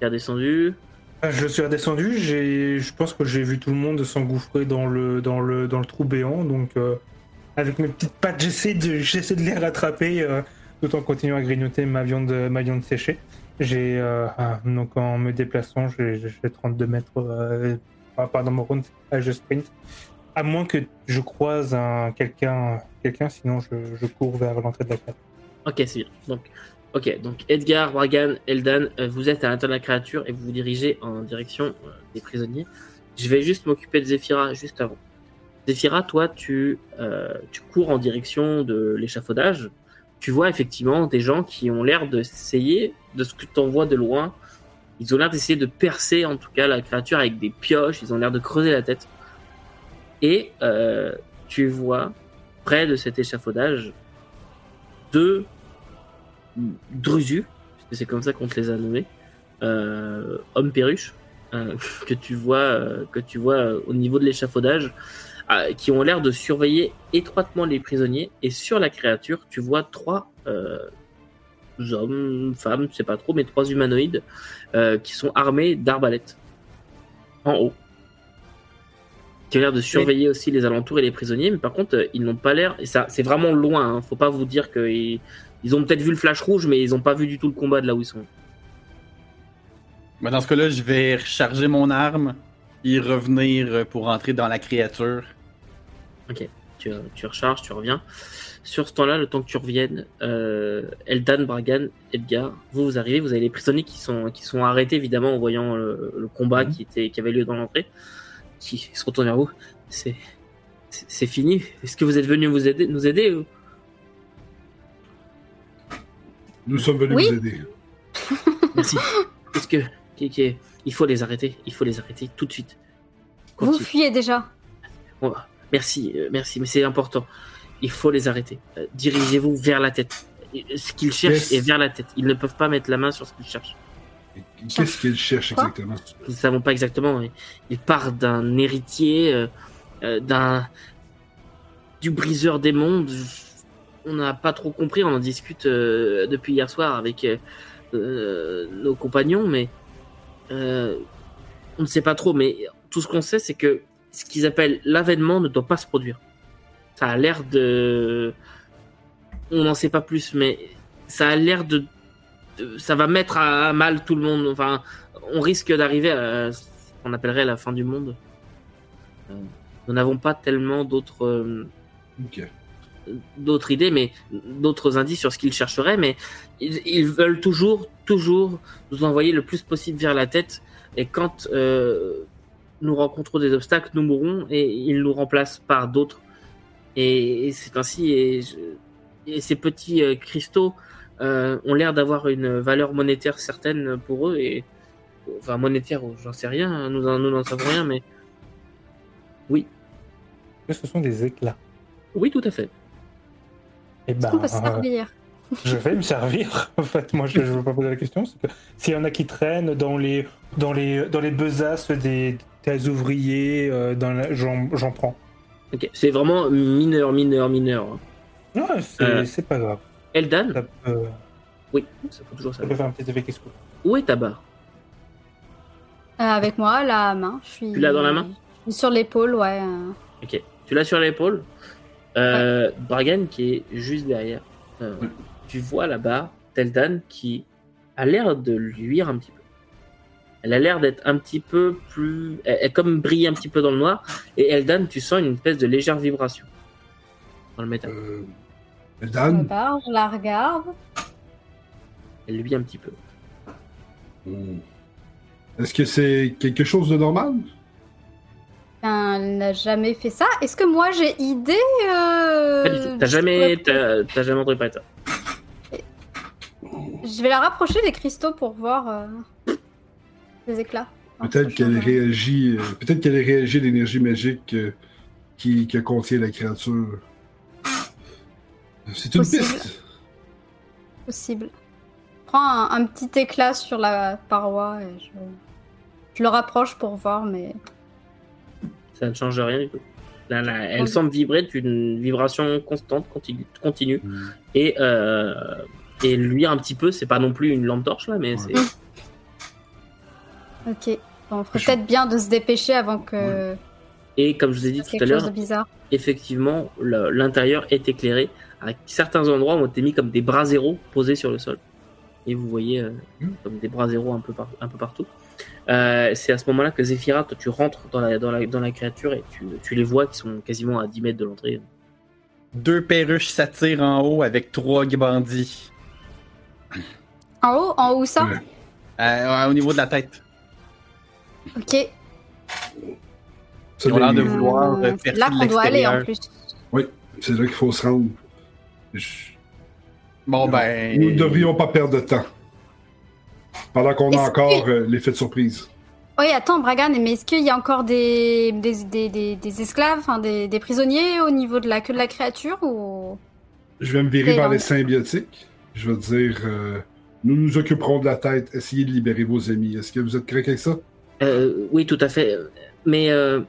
Tu es redescendu? Ah, Je suis redescendu, je pense que j'ai vu tout le monde s'engouffrer dans le, dans le, dans le trou béant, donc euh, avec mes petites pattes, j'essaie de, j'essaie de les rattraper tout en continuant à grignoter ma viande, ma viande séchée. J'ai, ah, donc en me déplaçant, j'ai, j'ai fait 32 mètres, pas dans mon round, je sprint. À moins que je croise un, quelqu'un, quelqu'un, sinon je, cours vers l'entrée de la cave. Ok, c'est bien. Donc, ok, donc Edgar, Bragan, Eldan, euh, vous êtes à l'intérieur de la créature et vous vous dirigez en direction euh, des prisonniers. Je vais juste m'occuper de Zephyra juste avant. Zephyra, toi, tu, euh, tu cours en direction de l'échafaudage. Tu vois effectivement des gens qui ont l'air d'essayer, de ce que tu en vois de loin, ils ont l'air d'essayer de percer en tout cas la créature avec des pioches, ils ont l'air de creuser la tête. Et euh, tu vois, près de cet échafaudage, deux drusus, c'est comme ça qu'on te les a nommés, euh, hommes perruches, euh, que tu vois, que tu vois au niveau de l'échafaudage, qui ont l'air de surveiller étroitement les prisonniers. Et sur la créature, tu vois trois hommes, femmes, je sais pas trop, mais trois humanoïdes qui sont armés d'arbalètes en haut. Qui ont l'air de surveiller aussi les alentours et les prisonniers, mais par contre, euh, ils n'ont pas l'air. Et ça, c'est vraiment loin. Hein, faut pas vous dire qu'ils ils ont peut-être vu le flash rouge, mais ils ont pas vu du tout le combat de là où ils sont. Bah, dans ce cas-là, je vais recharger mon arme et revenir euh, pour entrer dans la créature. Tu, tu recharges, tu reviens. Sur ce temps-là, le temps que tu reviennes, euh, Eldan, Bragan, Edgar, vous, vous arrivez, vous avez les prisonniers qui sont, qui sont arrêtés évidemment en voyant le, le combat Mhm. qui, était, qui avait lieu dans l'entrée, qui se retournent vers vous. C'est, fini. Est-ce que vous êtes venus vous aider, nous aider ou- Nous sommes venus Oui. vous aider. Merci. Est-ce que, qui- qui- il faut les arrêter, il faut les arrêter tout de suite. Vous fuyez déjà. Merci, euh, merci, mais c'est important. Il faut les arrêter. Euh, Dirigez-vous vers la tête. Euh, Ce qu'ils cherchent Yes. est vers la tête. Ils ne peuvent pas mettre la main sur ce qu'ils cherchent. Qu'est-ce qu'il cherche Quoi exactement? Nous ne savons pas exactement. mais Il part d'un héritier, euh, euh, d'un du briseur des mondes. On n'a pas trop compris. On en discute euh, depuis hier soir avec euh, nos compagnons, mais euh, on ne sait pas trop. Mais tout ce qu'on sait, c'est que ce qu'ils appellent l'avènement ne doit pas se produire. Ça a l'air de. On n'en sait pas plus, mais ça a l'air de... de- Ça va mettre à mal tout le monde. Enfin, on risque d'arriver à ce qu'on appellerait la fin du monde. Euh, Nous n'avons pas tellement d'autres euh, d'autres idées, mais d'autres indices sur ce qu'ils chercheraient, mais ils, ils veulent toujours, toujours nous envoyer le plus possible vers la tête. Et quand euh, nous rencontrons des obstacles, nous mourrons et ils nous remplacent par d'autres. Et, et c'est ainsi. Et, je- et ces petits euh, cristaux euh, ont l'air d'avoir une valeur monétaire certaine pour eux et enfin monétaire, j'en sais rien. hein, Nous en- nous n'en savons rien, mais Que ce sont des éclats. oui, tout à fait. Et Est-ce ben, qu'on peut se euh, servir je vais me servir. En fait, moi, je ne veux pas poser la question. c'est que S'il y en a qui traînent dans les, dans les, dans les besaces des, des ouvriers, euh, dans la- j'en j'en prends. Ok, c'est vraiment mineur, mineur, mineur. hein. Non, c'est Euh. c'est pas grave. Eldan, Ça peut, oui, ça peut toujours ça ça. peut faire un petit effet qui se coupe. Où est ta barre Euh, Avec moi, la main. Je suis... Tu l'as dans la main Je suis Sur l'épaule, ouais. euh. Ok, tu l'as sur l'épaule. Euh, Bragan qui est juste derrière. Euh. Tu vois la barre d'Eldan qui a l'air de luire un petit peu. Elle a l'air d'être un petit peu plus. Elle, elle comme brille un petit peu dans le noir. Et Eldan, tu sens une espèce de légère vibration dans le métal. Euh, Dan, barre, je la regarde. Elle luit un petit peu. hmm. est-ce que c'est quelque chose de normal? Ben, elle n'a jamais fait ça. Est-ce que moi j'ai idée euh, Pas du tout. T'as jamais, t'as, t'as jamais entendu parler de ça. Je vais la rapprocher des cristaux pour voir euh, les éclats. Peut-être qu'elle change. réagit, euh, peut-être qu'elle réagit à l'énergie magique euh, qui, que contient la créature. C'est une Possible. piste. Possible. Je prends un, un petit éclat sur la paroi et je, je le rapproche pour voir, mais Ça ne change rien du tout. Là, là, elle Oui. semble vibrer d'une vibration constante, continue. continue. Et, euh, et luire un petit peu. C'est pas non plus une lampe torche là, mais Ouais. c'est. Ok. Bon, on ferait Je- peut-être bien de se dépêcher avant que Et comme je vous ai dit tout à l'heure, effectivement, l'intérieur est éclairé. À certains endroits ont été mis comme des bras zéros posés sur le sol. Et vous voyez euh, Mm. comme des bras zéros un peu, par- un peu partout. Euh, c'est à ce moment-là que Zephyra, toi, tu rentres dans la, dans la, dans la créature et tu, tu les vois qui sont quasiment à 10 mètres de l'entrée. Deux perruches s'attirent en haut avec trois bandits. En haut? En haut où ça? Euh, au niveau de la tête. Ok. Ça, Ils ont l'air de vouloir, là qu'on doit aller en plus. C'est là qu'il faut se rendre. Je- Bon, ben. Nous ne devrions pas perdre de temps. Pendant qu'on a encore que- euh, l'effet de surprise. Oui, attends, Bragan, mais est-ce qu'il y a encore des, des, des, des, des esclaves, enfin, des, des prisonniers au niveau de la queue de la créature ou... Je vais me virer vers dans- les symbiotiques. Je vais dire euh, nous nous occuperons de la tête. Essayez de libérer vos ennemis. Est-ce que vous êtes correct avec ça? Euh, oui, tout à fait. Mais euh,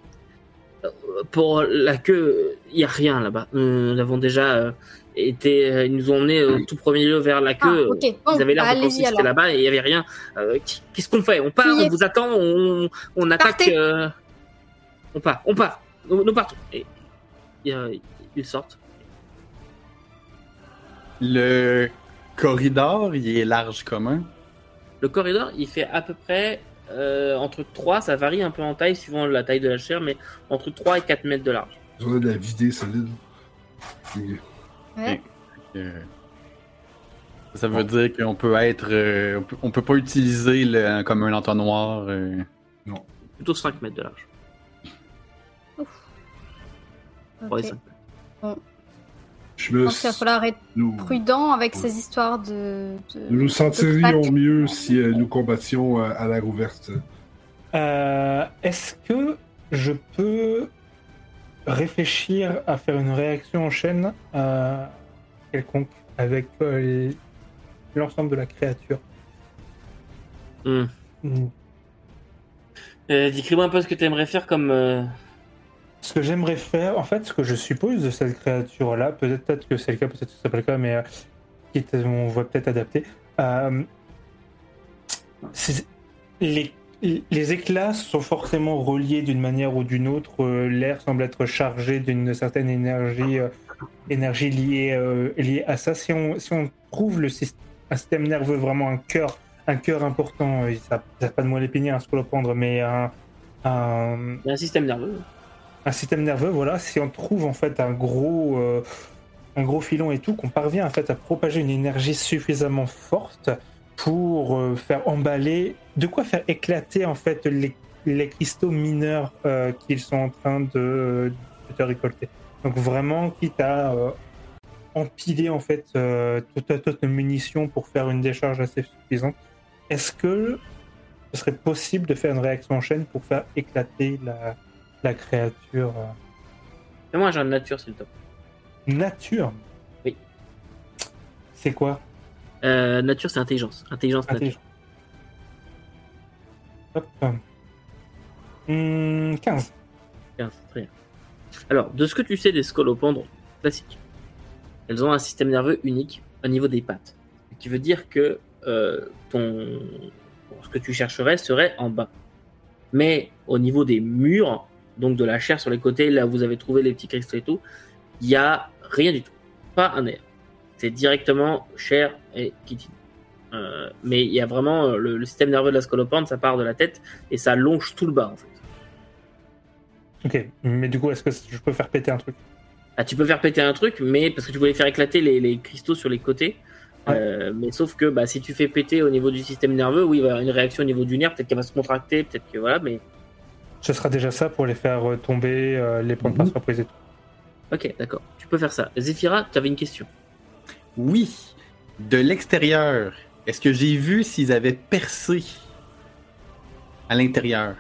pour la queue, il n'y a rien là-bas. Nous l'avons déjà été. euh, Ils nous ont emmenés au tout premier lieu vers la Ah, queue. ok. Bon, Ils avaient l'air de penser que c'était là-bas et il n'y avait rien. Euh, Qu'est-ce qu'on fait? On part, on vous attend, on, on attaque. Euh, on part, on part. Nous, nous partons. Et, et, euh, ils sortent. Le corridor, il est large commun. Le corridor, il fait à peu près euh, entre 3, ça varie un peu en taille suivant la taille de la chair, mais entre 3 et 4 mètres de large. Vous avez de la vider solide. Et- Ouais. Euh, Ça veut dire qu'on peut être. euh, on, peut, on peut pas utiliser le, comme un entonnoir. euh. Plutôt 5 mètres de large. 3 et Ok. 5 Je me... pense qu'il va falloir être nous... prudent avec Ouais. ces histoires de... de- nous nous sentirions mieux si euh, nous combattions euh, à l'air ouverte. Euh, Est-ce que je peux réfléchir à faire une réaction en chaîne euh, quelconque avec euh, l'ensemble de la créature Hmm. Hmm. Euh, Décris-moi un peu ce que tu aimerais faire comme. Ce que j'aimerais faire, en fait, ce que je suppose de cette créature-là, peut-être peut-être que c'est le cas, peut-être que c'est pas le cas, mais quitte, on va peut-être adapter. les, les éclats sont forcément reliés d'une manière ou d'une autre. euh, L'air semble être chargé d'une certaine énergie, euh, énergie liée, euh, liée à ça. Si on, si on trouve le syst- un système nerveux vraiment un cœur, un cœur important, ça n'a pas de moelle épinière à se prendre, mais un, un, un système nerveux. un système nerveux, voilà, si on trouve en fait un gros, euh, un gros filon et tout, qu'on parvient en fait à propager une énergie suffisamment forte pour euh, faire emballer, de quoi faire éclater en fait les, les cristaux mineurs euh, qu'ils sont en train de, de récolter. Donc vraiment, quitte à euh, empiler en fait euh, toute, toute une munition pour faire une décharge assez suffisante, est-ce que ce serait possible de faire une réaction en chaîne pour faire éclater la, la créature euh, Fais-moi un de nature, s'il te plaît. nature? Oui. C'est quoi? Euh, nature, c'est intelligence. Intelligence, nature. Intelligence. Hop. Hmm, 15. 15, très bien. Alors, de ce que tu sais des scolopendres classiques, elles ont un système nerveux unique au niveau des pattes. Ce qui veut dire que euh, ton... ce que tu chercherais serait en bas. Mais au niveau des murs, donc de la chair sur les côtés, là où vous avez trouvé les petits cristaux et tout, il n'y a rien du tout. Pas un air. C'est directement chair et chitin. Euh, mais il y a vraiment euh, le, le système nerveux de la scolopendre, ça part de la tête et ça longe tout le bas en fait. Ok. Mais du coup, est-ce que je peux faire péter un truc? Ah, tu peux faire péter un truc, mais parce que tu voulais faire éclater les, les cristaux sur les côtés. Ouais. Euh, mais sauf que bah, si tu fais péter au niveau du système nerveux, oui, il va y avoir une réaction au niveau du nerf, peut-être qu'elle va se contracter, peut-être que voilà, mais Ce sera déjà ça pour les faire tomber, euh, les prendre Mhm. par surprise et tout. ok, d'accord, tu peux faire ça. Zephyra, tu avais une question. Oui, de l'extérieur, est-ce que j'ai vu s'ils avaient percé à l'intérieur?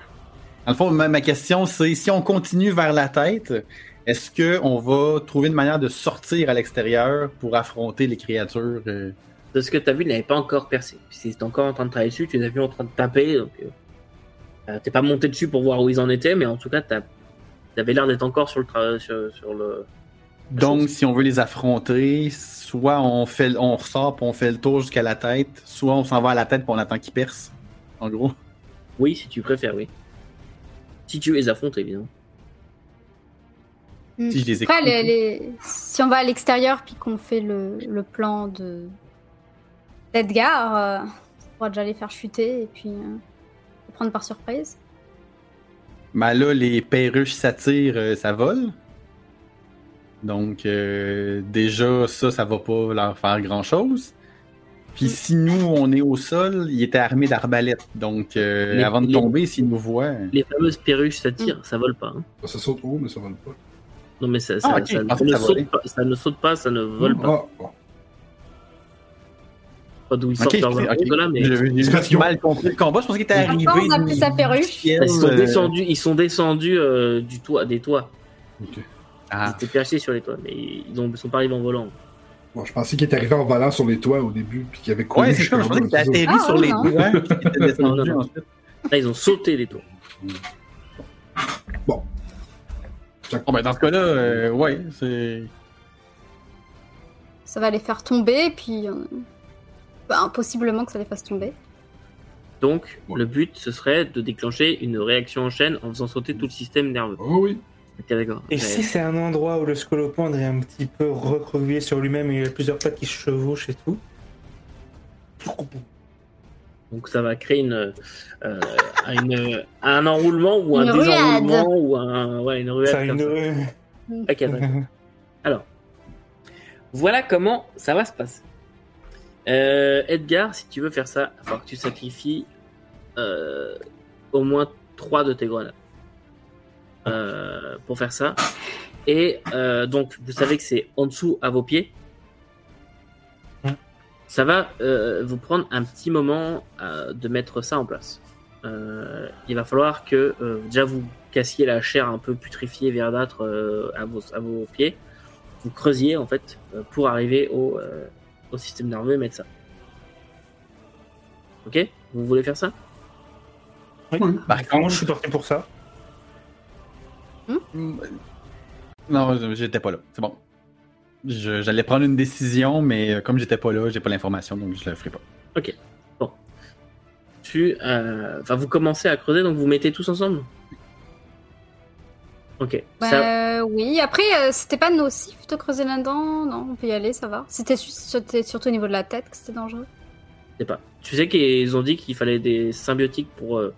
Dans le fond, ma, question, c'est si on continue vers la tête, est-ce qu'on va trouver une manière de sortir à l'extérieur pour affronter les créatures? euh? De ce que tu as vu, il n'avait pas encore percé. Si c'est encore en train de travailler dessus, tu les as vus en train de taper, donc euh, euh, t'es pas monté dessus pour voir où ils en étaient, mais en tout cas, tu avais l'air d'être encore sur le, sur, sur le Donc, si on veut les affronter, soit on, fait, on ressort puis on fait le tour jusqu'à la tête, soit on s'en va à la tête puis on attend qu'ils percent. En gros. Oui, si tu préfères, oui. Si tu les affrontes, évidemment. Hmm. Si je les Après, écoute. les- les- si on va à l'extérieur puis qu'on fait le, le plan de d'Edgar, euh, on pourra déjà les faire chuter et puis euh, les prendre par surprise. Mais là, les perruches s'attirent, euh, ça vole. Donc, euh, déjà, ça, ça va pas leur faire grand-chose. Puis si nous, on est au sol, il était armé d'arbalètes. Donc, euh, Les- avant de les- tomber, s'il nous voit... Les fameuses perruches, ça tire, ça vole pas. hein. Ça saute haut, mais ça vole pas. Non, mais ça, ça, Ah, ça- ça pensais ne saute pas, ça ne saute pas, ça ne vole pas. Ah, bon. Pas d'où ils sortent leurs ok, armes de là, mais J'ai mal compris le combat. Je pensais qu'il était arrivé... Pourquoi on a pris sa perruche du ciel, ils sont euh, descendus, ils sont descendus euh, du toit, des toits. Ok. Ils Ah, étaient cachés sur les toits, mais ils ont, sont pas arrivés en volant. Bon, je pensais qu'il était arrivé en volant sur les toits au début, puis qu'il avait couru ouais, c'est ça. Je pensais qu'il était atterri Ah, sur les non. toits, puis qu'il était descendu Non, non, non. ensuite. Là, ils ont sauté les toits. Bon, ben, dans ce cas-là, euh, ouais, c'est... Ça va les faire tomber puis euh, bah, possiblement que ça les fasse tomber. Donc, Ouais. le but, ce serait de déclencher une réaction en chaîne en faisant sauter tout le système nerveux. Oh oui. Ok, d'accord. Et si c'est un endroit où le scolopendre est un petit peu recroquevillé sur lui-même et il y a plusieurs pattes qui se chevauchent et tout Donc, ça va créer une, euh, une- un enroulement ou un Une ruade. désenroulement ou un, ouais, une ruade. Ça a comme une... ça. Ok, d'accord. Alors, voilà comment ça va se passer. Euh, Edgar, si tu veux faire ça, il va falloir que tu sacrifies euh, au moins 3 de tes grenades euh, pour faire ça. Et euh, donc, vous savez que c'est en dessous à vos pieds. Ça va euh, vous prendre un petit moment euh, de mettre ça en place. Euh, il va falloir que euh, déjà vous cassiez la chair un peu putréfiée, verdâtre euh, à, vos, à vos pieds. Vous creusiez en fait euh, pour arriver au, euh, au système nerveux et mettre ça. Ok? Vous voulez faire ça? Oui. Par Moi, contre, je suis parti pour ça. Non, j'étais pas là. C'est bon. Je- J'allais prendre une décision, mais euh, comme j'étais pas là, j'ai pas l'information, donc je le ferai pas. tu, euh, enfin, vous commencez à creuser, donc vous mettez tous ensemble? Ok. Bah, Ça, oui, après, euh, c'était pas nocif de creuser là-dedans. Non, on peut y aller, ça va. C'était su- c'était surtout au niveau de la tête que c'était dangereux. je sais pas. Tu sais qu'ils ont dit qu'il fallait des symbiotiques pour euh,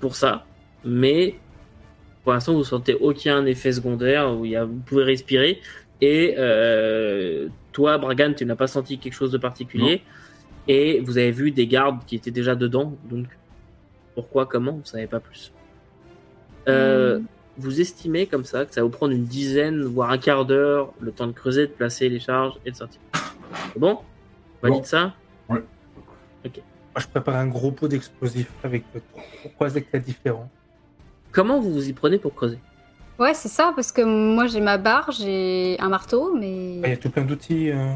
pour ça, mais pour l'instant vous sentez aucun effet secondaire où il y a, vous pouvez respirer. Et euh, toi, Bragan, tu n'as pas senti quelque chose de particulier. Et vous avez vu des gardes qui étaient déjà dedans. Donc pourquoi, comment, vous savez pas plus. Euh, Hmm. vous estimez comme ça que ça va vous prendre une dizaine, voire un quart d'heure, le temps de creuser, de placer les charges et de sortir. C'est bon? Valide Bon. ça? Moi, je prépare un gros pot d'explosifs avec le Pourquoi c'est que c'est différent Comment vous vous y prenez pour creuser Ouais, c'est ça, parce que moi j'ai ma barre, j'ai un marteau, mais. Il y a tout plein d'outils. euh.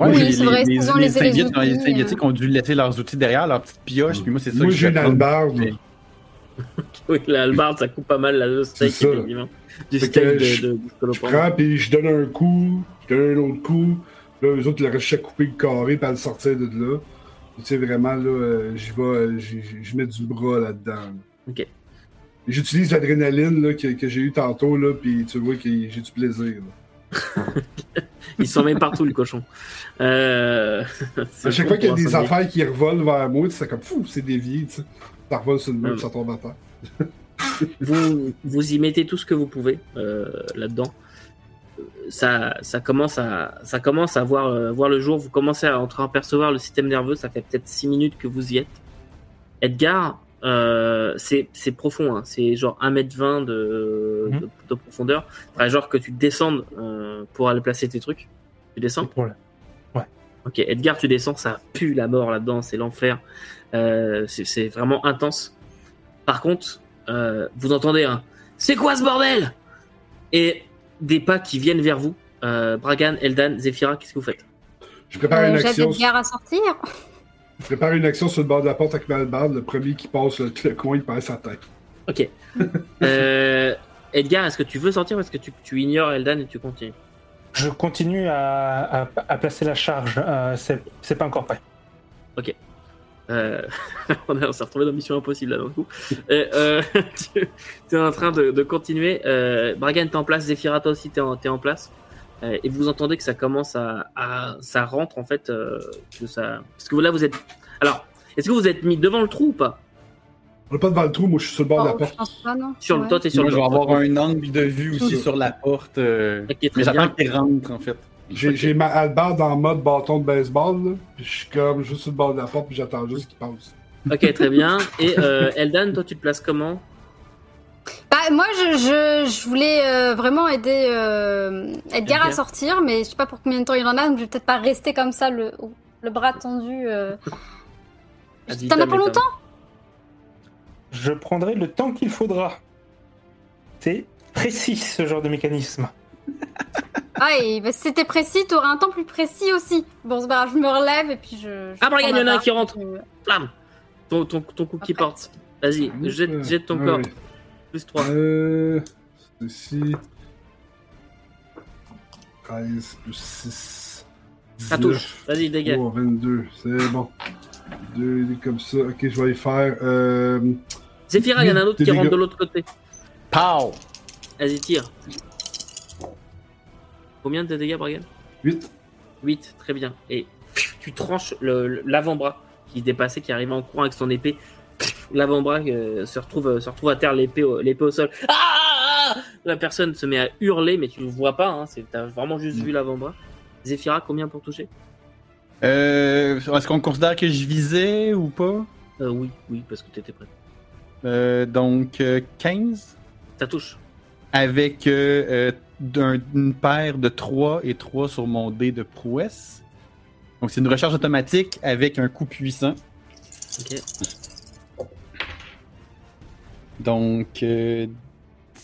Oui, les- c'est vrai, les, ils ont les, les- les symbiotes, outils, les symbiotiques euh. ont dû laisser leurs outils derrière, leurs petites pioches, puis moi, c'est ça Moi, que j'ai je albarde. Mais- Oui, la hallebarde, ça coupe pas mal la steak, C'est ça. effectivement. Du Fait steak de, je- de, de Je scolopendre. prends, puis je donne un coup, je donne un autre coup. Là, eux autres, ils restent à couper le carré, puis à le sortir de là. Tu sais, vraiment, là, euh, j'y vais, euh, je mets du bras là-dedans. là. Ok. J'utilise l'adrénaline que, que j'ai eu tantôt, là, puis tu vois que j'ai du plaisir. là. Il s'en met partout, le cochon. Euh... À chaque fois qu'il y a des affaires qui revolent vers moi, c'est comme fou, c'est dévié, tu sais. Ça revole sur le mur, puis ça tombe à terre. vous, vous y mettez tout ce que vous pouvez euh, là-dedans. Euh, Ça, ça commence à, ça commence à voir, euh, voir le jour. Vous commencez à en percevoir le système nerveux. Ça fait peut-être 6 minutes que vous y êtes. Edgar, euh, c'est c'est profond. Hein. C'est genre 1m20 de, Mhm. de, de profondeur. Genre que tu descendes euh, pour aller placer tes trucs. Tu descends le- Ok, Edgar, tu descends, ça pue la mort là-dedans, c'est l'enfer. Euh, c'est c'est vraiment intense. Par contre, euh, vous entendez un C'est quoi ce bordel? Et des pas qui viennent vers vous. Euh, Bragan, Eldan, Zephyra, qu'est-ce que vous faites? Je prépare une Euh, J'aide action. Edgar à sortir. Je prépare une action sur le bord de la porte avec ma hallebarde. Le premier qui passe le, le coin, il passe sa tête. Ok. Euh, Edgar, est-ce que tu veux sortir ou est-ce que tu, tu ignores Eldan et tu continues? Je continue à, à- à placer la charge. euh, c'est pas encore prêt. Euh, on est- on s'est retrouvé dans Mission Impossible là d'un coup. Euh, euh, tu es en train de, de continuer. Euh, Bragan, t'es en place. Zephira, toi aussi, t'es en, t'es en place. Euh, et vous entendez que ça commence à, à- ça rentre en fait, euh, que ça, parce que là vous êtes. Alors, est-ce que vous êtes mis devant le trou ou pas? On n'est pas devant le trou, moi je suis sur le bord de la je porte. pense pas, non. Sur le Ouais. toi, t'es sur Moi, le. je vais avoir un angle de vue aussi sur la porte. euh, Ok, très Mais j'attends bien. qu'il rentre, en fait. J'ai Ok. j'ai ma hallebarde en mode bâton de baseball, là, puis je suis comme juste sur le bord de la porte, puis j'attends juste qu'il passe. Ok, très bien. Et euh, Eldan, toi, tu te places comment? Moi, je, je, je voulais euh, vraiment aider euh, Edgar à sortir, mais je sais pas pour combien de temps il en a, donc je vais peut-être pas rester comme ça, le, le bras tendu. euh. T'en as pour longtemps? Je prendrai le temps qu'il faudra. C'est précis ce genre de mécanisme. Ah, et bah, si c'était précis, t'aurais un temps plus précis aussi. Bon, c'est pas grave, je me relève et puis je. je Ah, Brian, prends il y en a un qui rentre. euh, Flamme Ton, ton, ton coup qui porte. Vas-y, jette, jette ton Ah corps. Plus 3. Euh. C'est ici. 13 plus 6. Ça touche. Vas-y, dégage. 3, 22. C'est bon. Deux comme ça. Ok, je vais y faire. Euh. Zéphira, il y en a un autre qui rentre de l'autre côté. Pow! Vas-y, tire. Combien de dégâts, Brian 8. 8, très bien. Et tu tranches l'avant-bras qui dépassait, qui arrivait en courant avec son épée. L'avant-bras euh, se, retrouve, se retrouve à terre, l'épée au, l'épée au sol. Ah La personne se met à hurler, mais tu le vois pas. Hein, c'est- T'as vraiment juste vu l'avant-bras. Zéphira, combien pour toucher? Euh, Est-ce qu'on considère que je visais ou pas? euh, Oui, oui, parce que t'étais prêt. Euh, donc, euh, 15. Ça touche. Avec euh, euh, d'un- une paire de 3 et 3 sur mon dé de prouesse. Donc, c'est une recharge automatique avec un coup puissant. Ok. Donc, euh,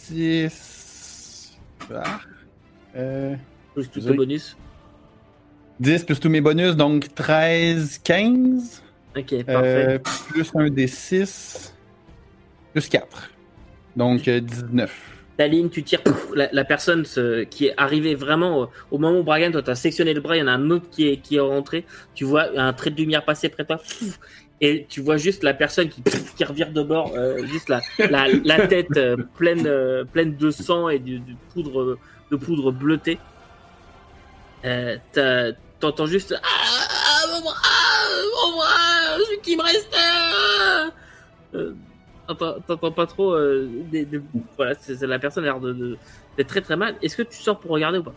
10. Ah. Euh, Plus le avez- bonus. 10 plus tous mes bonus, donc 13, 15. Ok, parfait. Euh, plus un des 6. Plus 4. Donc, euh, 19. ta ligne, tu tires, pouf, la, la personne qui est arrivée vraiment au, au moment où Bragan, toi, t'as sectionné le bras, il y en a un autre qui est, qui est rentré, tu vois un trait de lumière passer près de toi, pouf, et tu vois juste la personne qui, qui revire de bord, euh, juste la, la, tête euh, pleine, euh, pleine de sang et de, de poudre, de poudre bleutée. T'entends juste ah, ah, mon bras, mon bras, celui qui me restait. ah T'entends pas trop. voilà, c'est la personne a l'air de, de- d'être très très mal. Est-ce que tu sors pour regarder ou pas?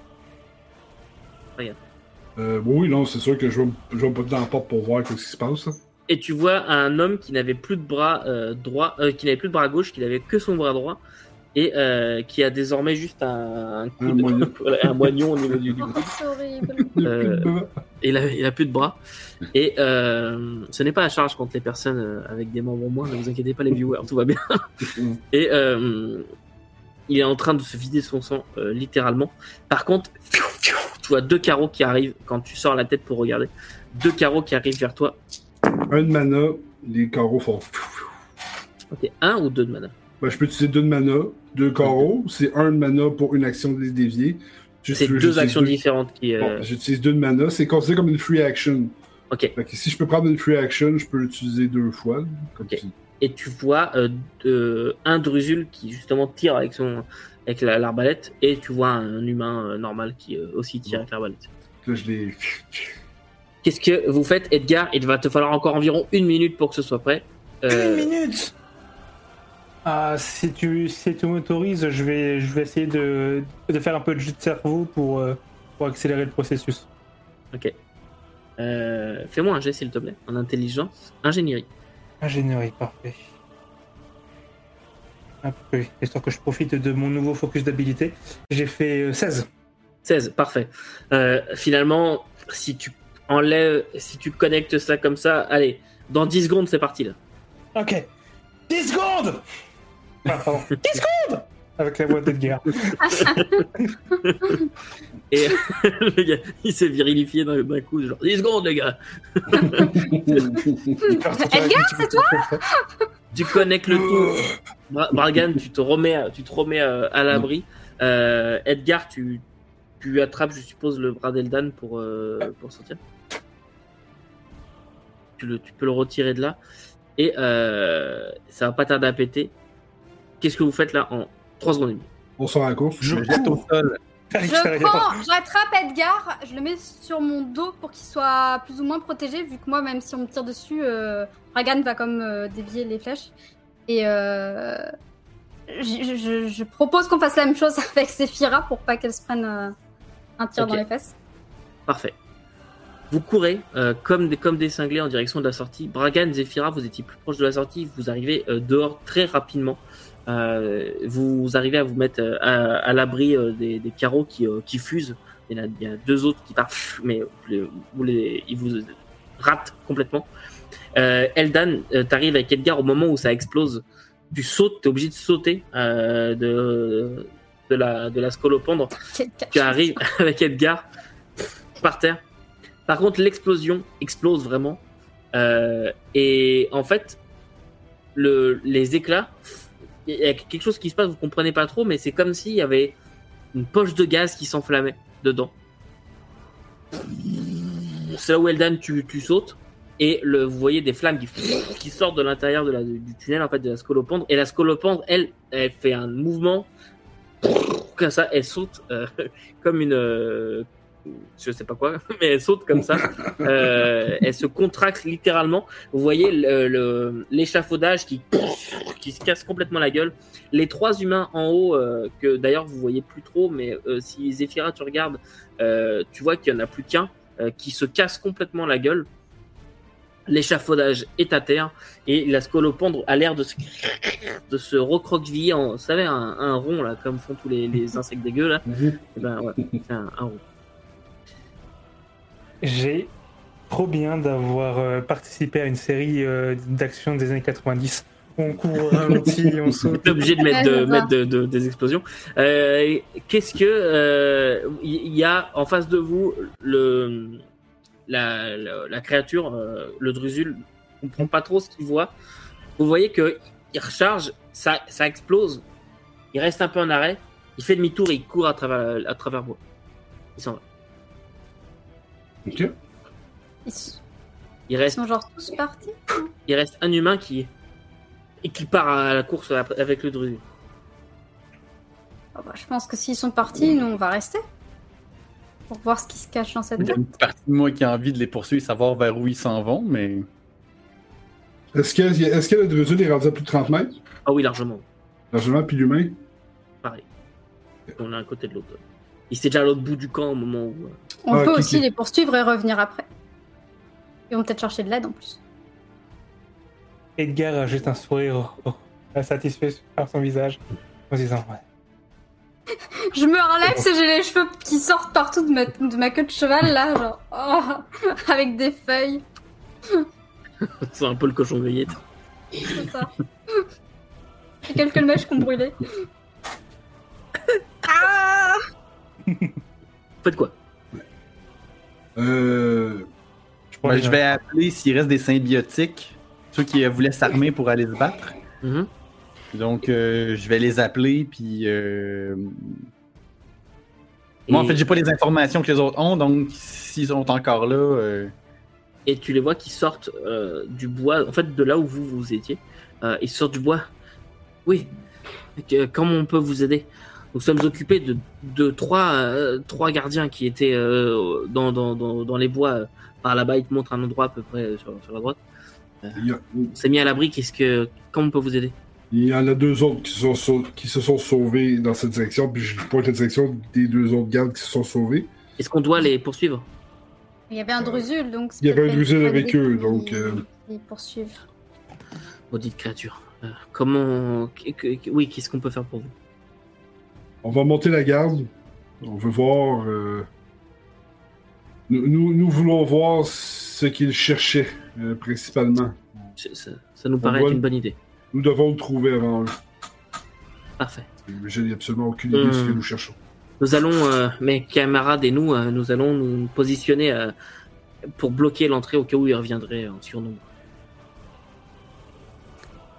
Bon, oui, non, c'est sûr que je vais, je vais dans la porte pour voir ce qui se passe. Et tu vois un homme qui n'avait plus de bras euh, droit, euh, qui n'avait plus de bras gauche, qui n'avait que son bras droit, et euh, qui a désormais juste un, un, coup Un de- moignon. voilà, un moignon au niveau du, du Oh, cou. c'est horrible. Il a plus de Euh, bras. Et il a, il a plus de bras. Et euh, ce n'est pas à charge contre les personnes avec des membres moins, ne vous inquiétez pas les viewers, tout va bien. Et euh, il est en train de se vider son sang, euh, littéralement. Par contre, tu vois deux carreaux qui arrivent quand tu sors la tête pour regarder. Deux carreaux qui arrivent vers toi. Un de mana, les carreaux font. Ok, un ou deux de mana? Ben, je peux utiliser deux de mana, deux carreaux. C'est un de mana pour une action de les dévier. Si C'est deux actions deux- différentes qui. euh, Bon, j'utilise deux de mana. C'est considéré comme une free action. Ok. Fait que si je peux prendre une free action, je peux l'utiliser deux fois. Comme Ok. si- Et tu vois euh, de- un Drusul qui justement tire avec son avec la- l'arbalète, et tu vois un humain euh, normal qui euh, aussi tire avec l'arbalète. Là, je les. Qu'est-ce que vous faites, Edgar? Il va te falloir encore environ une minute pour que ce soit prêt. Euh, Une minute? Ah, si tu, si tu m'autorises, je vais, je vais essayer de, de faire un peu de jus de cerveau pour, euh, pour accélérer le processus. Ok. Euh, Fais-moi un jet, s'il te plaît, en intelligence, ingénierie. Ingénierie, parfait. Hop, oui, histoire que je profite de mon nouveau focus d'habilité. J'ai fait euh, 16. 16, parfait. Euh, finalement, si tu enlèves, si tu connectes ça comme ça, allez, dans 10 secondes, c'est parti là. Ok. 10 secondes ah, pardon. 10 secondes Avec la voix d'Edgar. Et le gars, il s'est virilifié d'un d'un coup, genre 10 secondes, les gars. Edgar, c'est toi Tu connectes le tout. Bra- Bragan, tu te remets, à- tu te remets euh, à l'abri. Euh, Edgar, tu, tu attrapes, je suppose, le bras d'Eldan pour, euh, pour sortir. Tu, le, tu peux le retirer de là. Et euh, ça va pas tarder à péter. Qu'est-ce que vous faites là en 3 secondes et demie? On la course. Je Je jette au sol. Je prends, j'attrape Edgar, je le mets sur mon dos pour qu'il soit plus ou moins protégé, vu que moi, même si on me tire dessus, euh, Ragan va comme euh, dévier les flèches. Et euh, je, je- je propose qu'on fasse la même chose avec Sephira pour pas qu'elle se prenne euh, un tir dans les fesses. Parfait. Vous courez euh, comme, des, comme des cinglés en direction de la sortie. Bragan, Zephyra, vous étiez plus proche de la sortie. Vous arrivez euh, dehors très rapidement. Euh, vous arrivez à vous mettre euh, à, à l'abri euh, des, des carreaux qui, euh, qui fusent. Il y, en a, il y a deux autres qui partent, mais les- vous les, ils vous ratent complètement. Euh, Eldan, euh, t'arrives avec Edgar au moment où ça explose. Tu sautes, t'es obligé de sauter euh, de, de, la, de la scolopendre tu arrives avec Edgar par terre. Par contre, l'explosion explose vraiment. Euh, et en fait, le, les éclats, il y a quelque chose qui se passe, vous comprenez pas trop, mais c'est comme s'il y avait une poche de gaz qui s'enflammait dedans. C'est là où Eldan, tu, tu sautes. Et vous voyez des flammes qui, sortent de l'intérieur du tunnel, en fait, de la scolopendre. Et la scolopendre, elle, elle fait un mouvement comme ça, elle saute euh, comme une, euh, je sais pas quoi, mais elle saute comme ça. Euh, elle se contracte littéralement. Vous voyez le- le- l'échafaudage qui qui se casse complètement la gueule. Les trois humains en haut euh, que d'ailleurs vous voyez plus trop, mais euh, si Zephyra tu regardes, euh, tu vois qu'il y en a plus qu'un qui se casse complètement la gueule. L'échafaudage est à terre et la scolopendre a l'air de se, de se recroqueviller en, vous savez, un, un rond là, comme font tous les, les insectes dégueux là. Et ben ouais, c'est un, un rond. J'ai trop bien d'avoir euh, participé à une série euh, d'actions des années 90. On court au ralenti, on saute. T'es obligé de mettre, de, mettre de- de- des explosions. Euh, Qu'est-ce que euh, il y a en face de vous le la, la, la créature, euh, le drusul, on comprend pas trop ce qu'il voit. Vous voyez que il recharge, ça, ça explose. Il reste un peu en arrêt. Il fait demi-tour et il court à travers à travers moi. Il s'en va. Ok. Ils s- Il ils reste sont genre tous partis. il reste un humain qui et qui part à la course avec le drusul. Ah bah, je pense que s'ils sont partis, nous on va rester. Pour voir ce qui se cache dans cette Il y a une partie de moi qui a envie de les poursuivre, savoir vers où ils s'en vont, mais. Est-ce que, est-ce que le Drusul est rendu à plus de 30 mètres? Ah oui, largement. Largement, puis l'humain? Pareil. On est un côté de l'autre. Il était déjà à l'autre bout du camp au moment où. euh, On Ah, peut aussi les poursuivre et revenir après. Ils vont peut-être chercher de l'aide en plus. Edgar jette un sourire satisfait par son visage en se disant ouais. Je me relève parce que j'ai les cheveux qui sortent partout de ma, de ma queue de cheval là, genre oh, avec des feuilles. C'est un peu le cochon grillé. C'est ça. J'ai quelques mèches qui ont brûlé. Ah Faites quoi? Euh. Je, Ben, je vais appeler s'il reste des symbiotiques, ceux qui voulaient s'armer pour aller se battre. Mhm. Donc, euh, je vais les appeler, puis. euh, Moi, en fait, j'ai pas les informations que les autres ont, donc s'ils sont encore là. euh, Et tu les vois qui sortent euh, du bois, en fait de là où vous vous étiez. Euh, ils sortent du bois. Oui. Que- comment on peut vous aider? Nous sommes occupés de, de trois, euh, trois gardiens qui étaient euh, dans, dans, dans, dans les bois euh, par là-bas. Ils te montrent un endroit à peu près sur, sur la droite. Il y, a- On s'est mis à l'abri. Qu'est-ce que comment on peut vous aider? Il y en a deux autres qui, sont sau- qui se sont sauvés dans cette direction, puis je pointe la direction des deux autres gardes qui se sont sauvés. Est-ce qu'on doit les poursuivre? Il y avait un drusul donc. Il y avait un drusul avec eux, donc, euh, qu'ils poursuivent. Maudite créature. Euh, comment Oui, qu'est-ce qu'on peut faire pour vous? On va monter la garde. On veut voir. euh, Nous, nous, nous voulons voir ce qu'ils cherchaient, euh, principalement. Ça, ça nous paraît être une bonne idée. Nous devons le trouver avant eux. Parfait. Je n'ai absolument aucune idée de ce que Hmm. nous cherchons. nous allons, euh, mes camarades et nous, euh, nous allons nous positionner euh, pour bloquer l'entrée au cas où ils reviendraient en surnombre.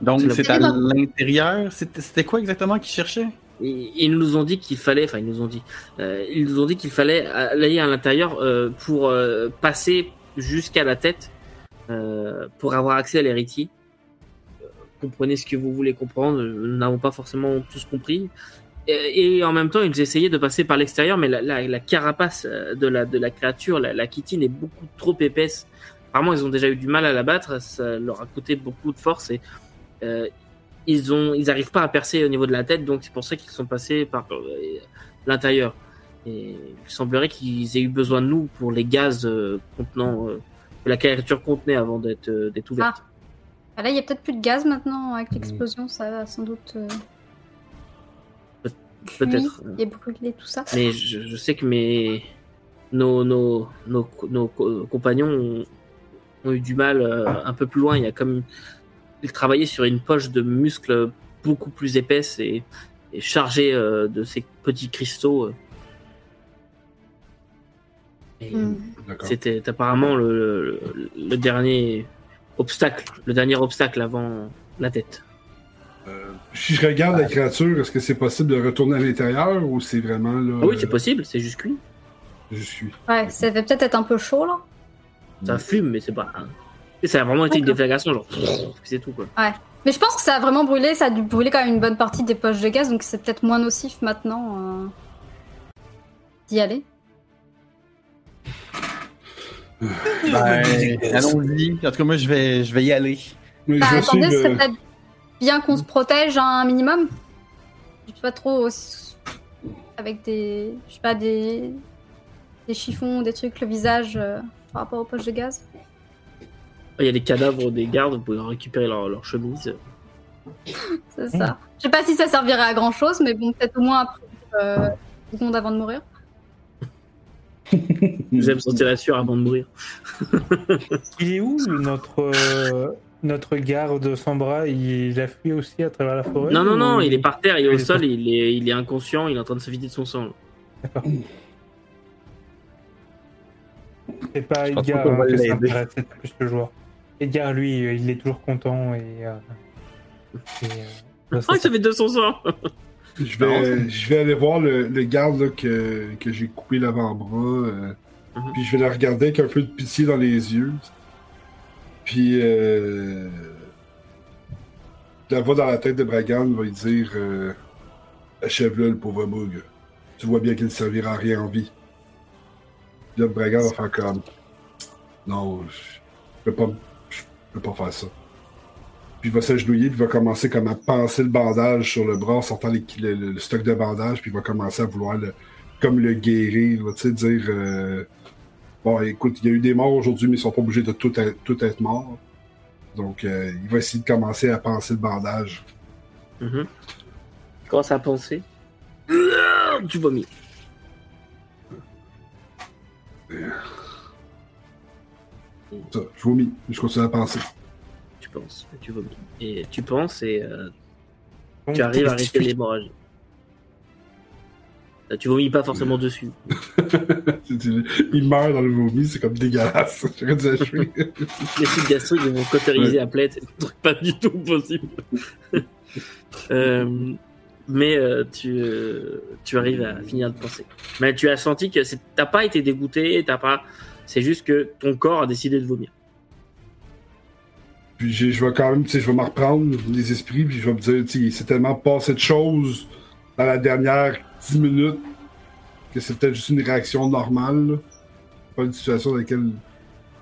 Donc, C'est à l'intérieur. C'était c'était quoi exactement qu'ils cherchaient? Ils, nous ont dit qu'il fallait, enfin ils nous ont dit, euh, ils nous ont dit qu'il fallait aller à l'intérieur euh, pour euh, passer jusqu'à la tête pour avoir accès à l'héritier. Comprenez ce que vous voulez comprendre. Nous n'avons pas forcément tous compris. Et, en même temps, ils essayaient de passer par l'extérieur, mais la, carapace de la, de la créature, la, la chitine, est beaucoup trop épaisse. Apparemment, ils ont déjà eu du mal à la battre. Ça leur a coûté beaucoup de force et euh, ils ont, ils arrivent pas à percer au niveau de la tête, donc c'est pour ça qu'ils sont passés par euh, l'intérieur. Et il semblerait qu'ils aient eu besoin de nous pour les gaz euh, contenant euh, que la créature contenait avant d'être euh, d'être ouverte. Ah, là, il y a peut-être plus de gaz maintenant Mm. avec l'explosion, ça va sans doute. euh, Peut-être. et brûler tout ça. Mais je, je sais que mes nos nos nos, nos co- compagnons ont, ont eu du mal euh, un peu plus loin. Il y a comme ils travaillaient sur une poche de muscles beaucoup plus épaisse et, et chargée euh, de ces petits cristaux. euh. Hmm. C'était apparemment le, le, le dernier obstacle, le dernier obstacle avant la tête. Euh, si je regarde la créature, est-ce que c'est possible de retourner à l'intérieur ou c'est vraiment là. Ah oui, c'est possible, c'est juste cuit. Je suis. Ouais, ça va peut-être être un peu chaud là. Ça fume, mais c'est pas. Et ça a vraiment été une déflagration, genre. C'est tout quoi. Mais je pense que ça a vraiment brûlé, ça a dû brûler quand même une bonne partie des poches de gaz, donc c'est peut-être moins nocif maintenant euh, d'y aller. Ben, allons-y. En tout cas, moi, je vais, je vais y aller. Mais Bah, je vais attendez, c'est peut-être bien qu'on se protège un minimum. Je sais pas trop euh, avec des, je sais pas des, des chiffons, des trucs, le visage euh, par rapport aux poches de gaz. Il y a des cadavres des gardes, vous pouvez récupérer leur, leur chemise. C'est ça. Je sais pas si ça servirait à grand chose, mais bon, peut-être au moins après euh, une seconde avant de mourir. J'aime sentir la sueur avant de mourir. Il est où notre, euh, notre garde sans bras Il a fui aussi à travers la forêt Non, non, non, ou- il est par terre, il est au Il sol, il est, il est inconscient, il est en train de se vider de son sang. D'accord. C'est pas Edgar va hein, que ça l'aider. intéresse, c'est plus le joueur. Edgar, lui, euh, il est toujours content et. euh, et, euh, Oh, il se vide de son sang Je vais, je vais aller voir le, le garde là, que, que j'ai coupé l'avant-bras. euh, Mhm. Puis je vais le regarder avec un peu de pitié dans les yeux. Puis euh, la voix dans la tête de Bragan va lui dire euh, Achève-le, le pauvre Moog. Tu vois bien qu'il ne servira à rien en vie. Puis là, Bragan va faire comme Non, je peux pas, je peux pas faire ça. Puis il va s'agenouiller, puis il va commencer comme à penser le bandage sur le bras, en sortant les- le, stock de bandage, puis il va commencer à vouloir le, comme le guérir, tu sais, dire euh, Bon, écoute, il y a eu des morts aujourd'hui, mais ils sont pas obligés de tout être, tout être morts. Donc, euh, il va essayer de commencer à penser le bandage. Tu commences à penser. Tu vomis. Ça, je vomis, je continue à penser. Tu penses, tu vomis. Et tu penses et euh, tu arrives à arrêter l'hémorragie. Tu vomis pas forcément dessus. il meurt dans le vomi, c'est comme dégueulasse. Les sites gastriques ils vont cautériser à plaie, c'est un truc pas du tout possible. Euh, mais euh, tu, euh, tu arrives à finir de penser. Mais tu as senti que t'as pas été dégoûté, t'as pas. C'est juste que ton corps a décidé de vomir. Puis je vais quand même, tu sais, je vais me reprendre les esprits, puis je vais me dire, tu sais, il s'est tellement passé de choses dans la dernière 10 minutes que c'est peut-être juste une réaction normale. là. Pas une situation dans laquelle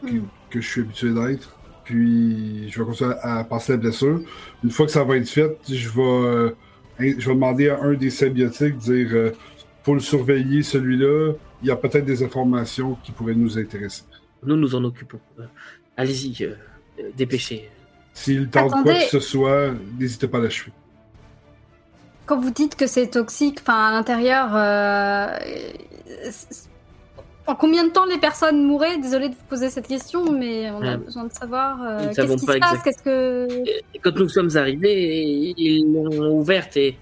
que, que je suis habitué d'être. Puis je vais continuer à, à passer la blessure. Une fois que ça va être fait, je vais, euh, je vais demander à un des symbiotiques, dire, euh, faut le surveiller celui-là. Il y a peut-être des informations qui pourraient nous intéresser. Nous nous en occupons. Euh, Allez-y, euh, euh, dépêchez. S'il tente quoi Attendez. que ce soit, n'hésitez pas à l'achever. Quand vous dites que c'est toxique, enfin à l'intérieur, euh, en combien de temps les personnes mourraient Désolée de vous poser cette question, mais on a Ah. besoin de savoir euh, qu'est-ce qui pas se passe, qu'est-ce que. Quand nous sommes arrivés, ils l'ont ouverte et.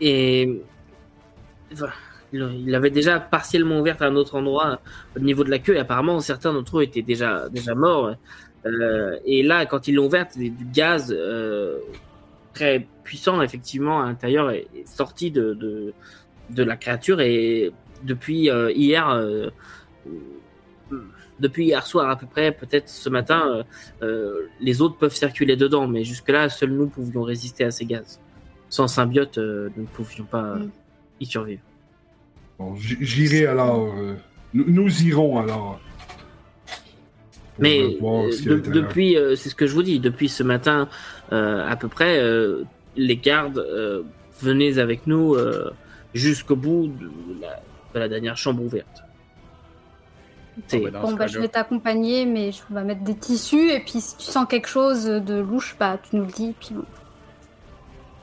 Et. Il avait déjà partiellement ouvert à un autre endroit au niveau de la queue et apparemment certains d'entre eux étaient déjà déjà morts. Euh, et là, quand ils l'ont ouverte, du gaz euh, très puissant effectivement à l'intérieur est, sorti de, de, de la créature et depuis euh, hier euh, depuis hier soir à peu près, peut-être ce matin, euh, les autres peuvent circuler dedans, mais jusque-là, seuls nous pouvions résister à ces gaz. Sans symbiote, nous ne pouvions pas Mm. y survivre. Bon, j'irai alors. euh, nous, nous irons alors. Mais euh, ce de- depuis, euh, c'est ce que je vous dis, depuis ce matin euh, à peu près, euh, les gardes euh, venaient avec nous euh, jusqu'au bout de la, de la dernière chambre ouverte. Bon, ce bah, je vais t'accompagner, mais je vais mettre des tissus. Et puis, si tu sens quelque chose de louche, bah, tu nous le dis. Puis bon,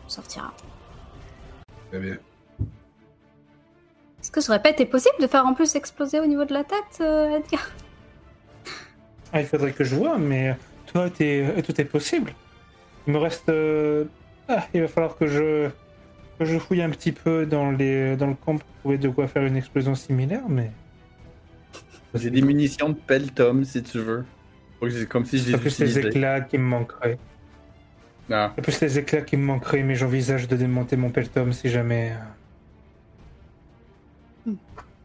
on sortira. Très bien. Que ce aurait pas été possible de faire en plus exploser au niveau de la tête, euh, Edgar Ah, il faudrait que je vois, mais toi, t'es- tout est possible. Il me reste. euh, Ah, il va falloir que je que je fouille un petit peu dans les dans le camp pour trouver de quoi faire une explosion similaire, mais. J'ai des munitions de pelletum si tu veux. J'ai- Comme si les plus les éclats qui me manqueraient. Ah. C'est plus les éclats qui me manqueraient, mais j'envisage de démonter mon peltom si jamais. Hmm.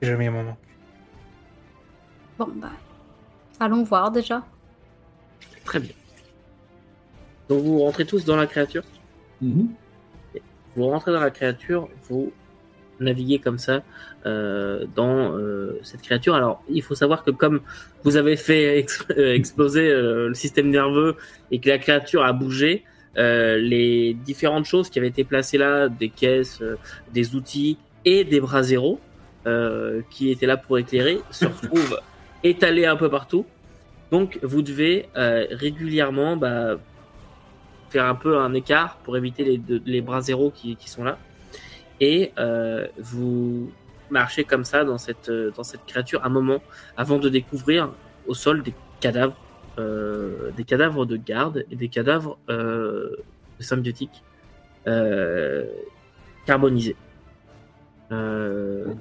Si jamais il m'en manque. Bon, bah, allons voir déjà. Très bien. Donc vous rentrez tous dans la créature. Mhm. Vous rentrez dans la créature, vous naviguez comme ça euh, dans euh, cette créature. Alors, il faut savoir que comme vous avez fait ex- euh, exploser euh, le système nerveux et que la créature a bougé, euh, les différentes choses qui avaient été placées là, des caisses, euh, des outils et des bras zéro euh, qui étaient là pour éclairer, se retrouvent étalés un peu partout. Donc, vous devez euh, régulièrement bah, faire un peu un écart pour éviter les, de- les bras zéro qui, qui sont là. Et euh, vous marchez comme ça dans cette, dans cette créature un moment avant de découvrir au sol des cadavres, des cadavres de garde et des cadavres symbiotiques carbonisés. Euh,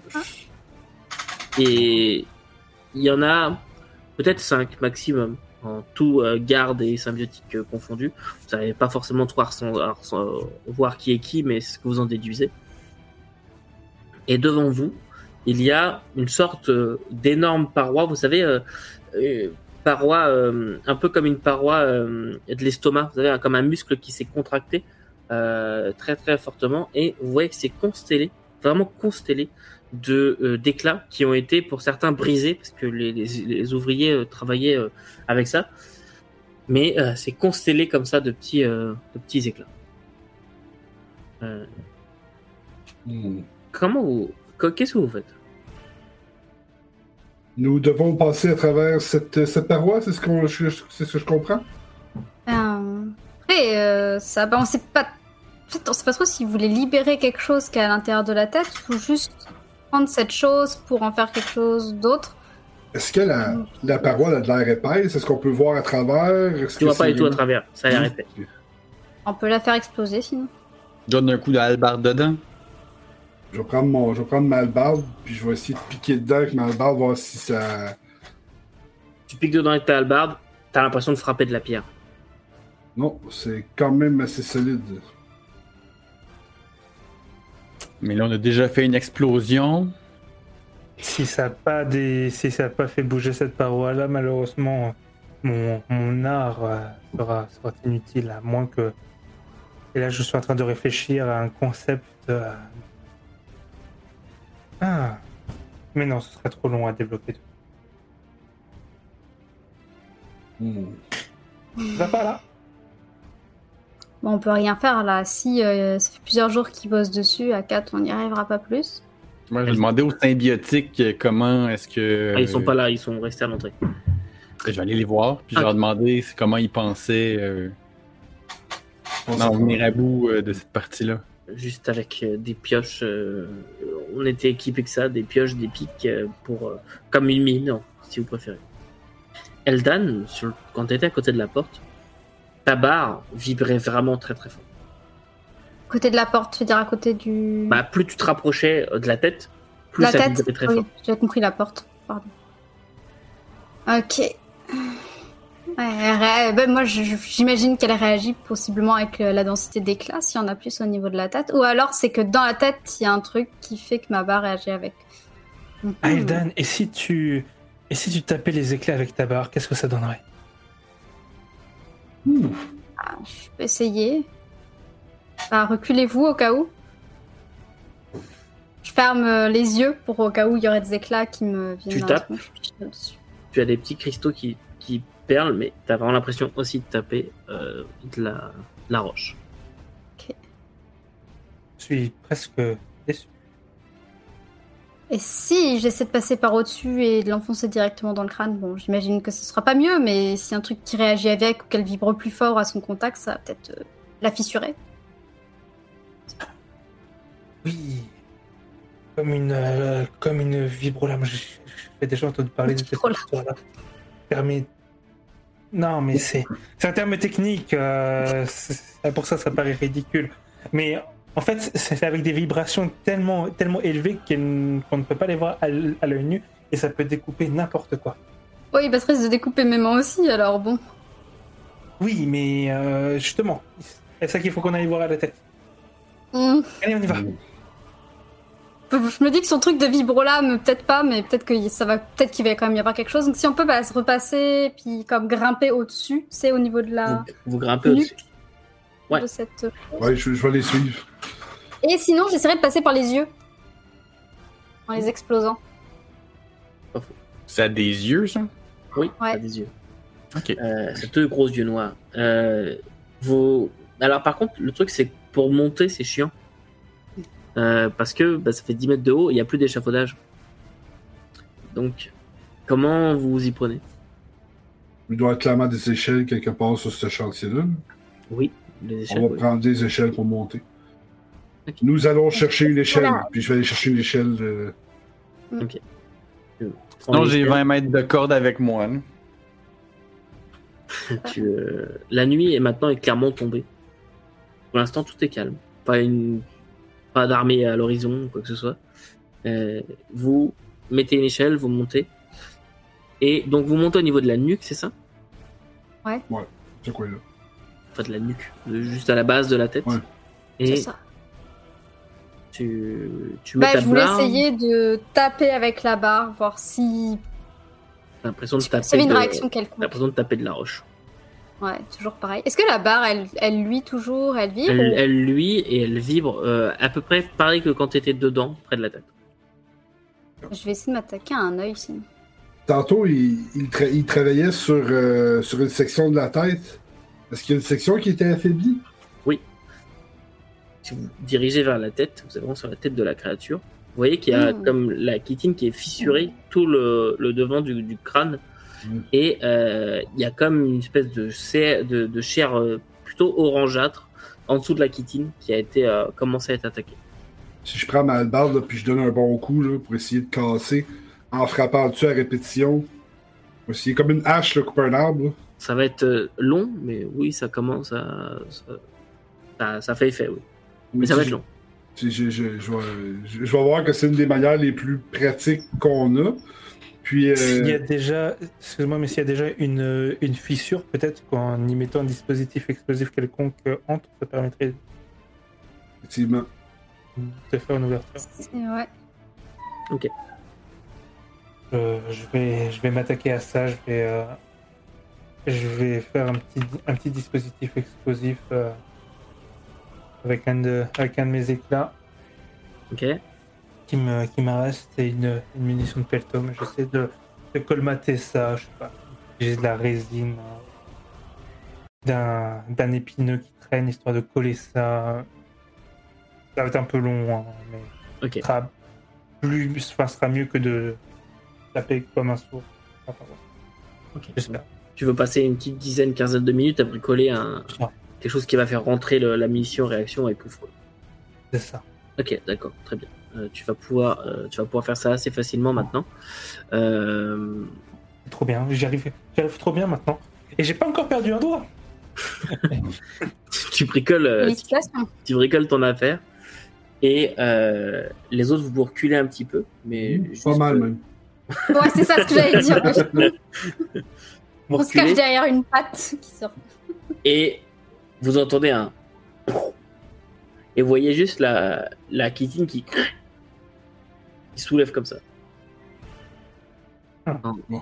et il y en a peut-être 5 maximum en tout euh, garde et symbiotique euh, confondus. Vous n'allez pas forcément trop ressent- voir qui est qui, mais ce que vous en déduisez. Et devant vous, il y a une sorte euh, d'énorme paroi, vous savez, euh, euh, paroi euh, un peu comme une paroi euh, de l'estomac, vous savez, comme un muscle qui s'est contracté euh, très très fortement, et vous voyez que c'est constellé, vraiment constellé de euh, d'éclats qui ont été pour certains brisés parce que les, les, les ouvriers euh, travaillaient euh, avec ça, mais euh, c'est constellé comme ça de petits euh, de petits éclats. Euh, Hmm. comment vous qu- qu'est-ce que vous faites? Nous devons passer à travers cette, cette paroi, c'est ce, qu'on, c'est ce que je comprends? Euh, Après, euh, ça, bah, on sait pas. En fait, on sait pas trop s'il voulait libérer quelque chose qui est à l'intérieur de la tête ou juste prendre cette chose pour en faire quelque chose d'autre. Est-ce que la, la paroi a de l'air épaisse? Est-ce qu'on peut voir à travers? Est-ce Tu vois pas du tout à travers, ça a l'air épais. On peut la faire exploser sinon. Donne un coup de hallebarde dedans. Je vais prendre mon, je vais prendre ma hallebarde, puis je vais essayer de piquer dedans avec ma hallebarde, voir si ça. Tu piques dedans avec ta hallebarde, t'as l'impression de frapper de la pierre. Non, c'est quand même assez solide. Mais là, on a déjà fait une explosion. Si ça n'a pas, des... si ça a pas fait bouger cette paroi-là, malheureusement, mon, mon art euh, sera, sera inutile, à moins que. Et là, je suis en train de réfléchir à un concept. euh, Ah Mais non, ce serait trop long à développer. Hmm. Va pas là? Bon, on peut rien faire là. Si euh, ça fait plusieurs jours qu'ils bossent dessus, à 4, on n'y arrivera pas plus. Moi, je demandais aux symbiotiques euh, comment est-ce que. Ah, ils sont pas là, ils sont restés à l'entrée. Je vais aller les voir, puis je vais Ah. leur demander comment ils pensaient euh, s'en venir à bout euh, de cette partie-là. Juste avec euh, des pioches. euh, on était équipés que ça, des pioches, des pics euh, pour euh, comme une mine, si vous préférez. Eldan, sur quand tu étais à côté de la porte, ta barre vibrait vraiment très très fort. Côté de la porte, tu veux dire à côté du. Bah, plus tu te rapprochais euh, de la tête, plus la ça tête. vibrait très oui, fort. j'ai compris la porte. Pardon. Ok. Ouais, ben, moi, j'imagine qu'elle réagit possiblement avec euh, la densité d'éclat, s'il y en a plus au niveau de la tête. Ou alors, c'est que dans la tête, il y a un truc qui fait que ma barre réagit avec. Aildan, et si tu et si tu tapais les éclats avec ta barre, qu'est-ce que ça donnerait? Ah, je peux essayer. Bah, reculez-vous au cas où. Je ferme les yeux pour au cas où il y aurait des éclats qui me viennent Tu tapes je. Tu as des petits cristaux qui, qui perlent, mais tu as vraiment l'impression aussi de taper euh, de, la, de la roche. Je suis presque déçu. Et si j'essaie de passer par au-dessus et de l'enfoncer directement dans le crâne, bon, j'imagine que ce sera pas mieux, mais si un truc qui réagit avec ou qu'elle vibre plus fort à son contact, ça va peut-être euh, la fissurer. Oui. Comme une euh, comme une vibrolame. J'ai déjà entendu parler de cette histoire-là. Permet. Non, mais c'est c'est un terme technique. euh, c'est- pour ça, ça paraît ridicule. Mais en fait, c'est avec des vibrations tellement tellement élevées qu'on ne peut pas les voir à l'œil nu et ça peut découper n'importe quoi. Oui, bah, ça risque de découper mes mains aussi, alors bon. Oui, mais euh, justement, c'est ça qu'il faut qu'on aille voir à la tête. Hmm. Allez, on y va. Je me dis que son truc de vibrolame, peut-être pas, mais peut-être que ça va, peut-être qu'il va quand même y avoir quelque chose. Donc si on peut bah, se repasser, puis comme grimper au-dessus, c'est au niveau de la, Vous, vous grimpez au-dessus. Ouais. de cette. Ouais, je, je vais les suivre. Et sinon, j'essaierai de passer par les yeux, en les explosant. Ça a des yeux, ça? Oui, Ouais. t'as des yeux. Ok. Euh, c'est deux gros yeux noirs. Euh, vos... Alors par contre, le truc c'est que pour monter, c'est chiant. Euh, parce que bah, ça fait 10 mètres de haut, il n'y a plus d'échafaudage. Donc, comment vous vous y prenez? Il doit être clairement des échelles quelque part sur ce chantier-là. Oui, les échelles. On va oui. prendre des échelles pour monter. Ok. Nous allons chercher une échelle, Voilà. puis je vais aller chercher une échelle. euh, Prends Non, les j'ai échelles. 20 mètres de corde avec moi. Tu, euh, La nuit est maintenant est clairement tombée. Pour l'instant, tout est calme. Pas une, pas d'armée à l'horizon ou quoi que ce soit. Euh, vous mettez une échelle, vous montez. Et donc vous montez au niveau de la nuque, c'est ça? C'est quoi là? Enfin de la nuque, de- juste à la base de la tête. Ouais. Et C'est ça. tu, tu mets Bah, ta je voulais barre. essayer de taper avec la barre, voir si T'as l'impression de taper. une de- réaction quelconque. l'impression de taper de la roche. Ouais, toujours pareil. Est-ce que la barre, elle, elle luit toujours, elle vibre Elle, ou- elle luit et elle vibre euh, à peu près pareil que quand t'étais dedans, près de la tête. Je vais essayer de m'attaquer à un œil sinon. Tantôt, il, il, tra- il travaillait sur, euh, sur une section de la tête. Est-ce qu'il y a une section qui était affaiblie? si vous dirigez vers la tête, vous avez vraiment sur la tête de la créature. Vous voyez qu'il y a Mm. comme la chitine qui est fissurée tout le, le devant du, du crâne. Mm. Et euh, il y a comme une espèce de, chair- de, de chair euh, plutôt orangeâtre en dessous de la chitine qui a été euh, commencé à être attaquée. Si je prends ma là, puis je donne un bon coup là, pour essayer de casser en frappant dessus à répétition. Pour essayer comme une hache, là, couper un arbre. là. Ça va être euh, long, mais oui, ça commence à. Ça, ça, ça fait effet, oui. Mais ça va être long. je, je, je, vais, je- je vais voir que c'est une des manières les plus pratiques qu'on a. Puis, euh, S'il y a déjà, excuse-moi, mais s'il y a déjà une, une fissure, peut-être qu'en y mettant un dispositif explosif quelconque euh, entre, ça permettrait effectivement, de faire une ouverture. Ouais. Euh, je vais, je vais m'attaquer à ça. Je vais, euh, je vais faire un petit, un petit dispositif explosif euh, avec un de, avec un de mes éclats Ok. qui me, qui me reste et une, une munition de pelletom. J'essaie de, de colmater ça. Je sais pas. J'ai de la résine, euh, d'un, d'un épineux qui traîne histoire de coller ça. Ça va être un peu long, hein, mais Ok. ce sera plus, enfin, sera mieux que de taper comme un sourd. Enfin, ok. J'espère. Tu veux passer une petite dizaine, quinzaine de minutes à bricoler un, quelque chose qui va faire rentrer le- la munition réaction et pouf. C'est ça. Ok, d'accord, très bien. Euh, tu vas pouvoir, euh, tu vas pouvoir faire ça assez facilement maintenant. Euh, C'est trop bien. J'y arrive, j'y arrive trop bien maintenant. Et j'ai pas encore perdu un doigt. tu bricoles, tu, bricoles ton affaire Et euh, les autres, vous vous reculez un petit peu, mais Mmh, Pas mal, même. Ouais, c'est ça ce que j'allais dire. vous On se cache derrière une patte qui sort. et vous entendez un et vous voyez juste la la kitine qui qui soulève comme ça. Ah. Bon.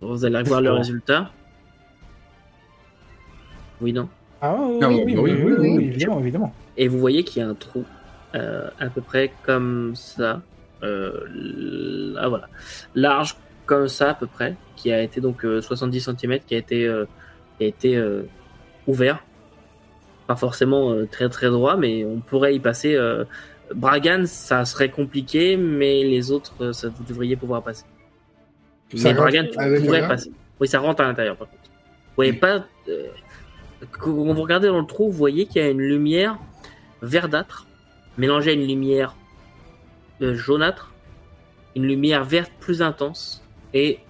Vous allez voir le résultat. Oui non. Ah oui, Ah oui, oui, oui, oui, oui, oui. oui, évidemment, évidemment. Et vous voyez qu'il y a un trou euh, à peu près comme ça. Euh, là, voilà. Large comme ça à peu près, qui a été donc euh, 70 cm, qui a été, euh, qui a été euh, ouvert. Pas forcément euh, très très droit, mais on pourrait y passer. euh, Bragan, ça serait compliqué, mais les autres, euh, ça, vous devriez pouvoir passer. Ça mais Bragan, à tu pourrais l'intérieur? passer. Oui, ça rentre à l'intérieur par contre. Vous voyez pas. euh, quand vous regardez dans le trou, vous voyez qu'il y a une lumière verdâtre mélangée à une lumière euh, jaunâtre, une lumière verte plus intense et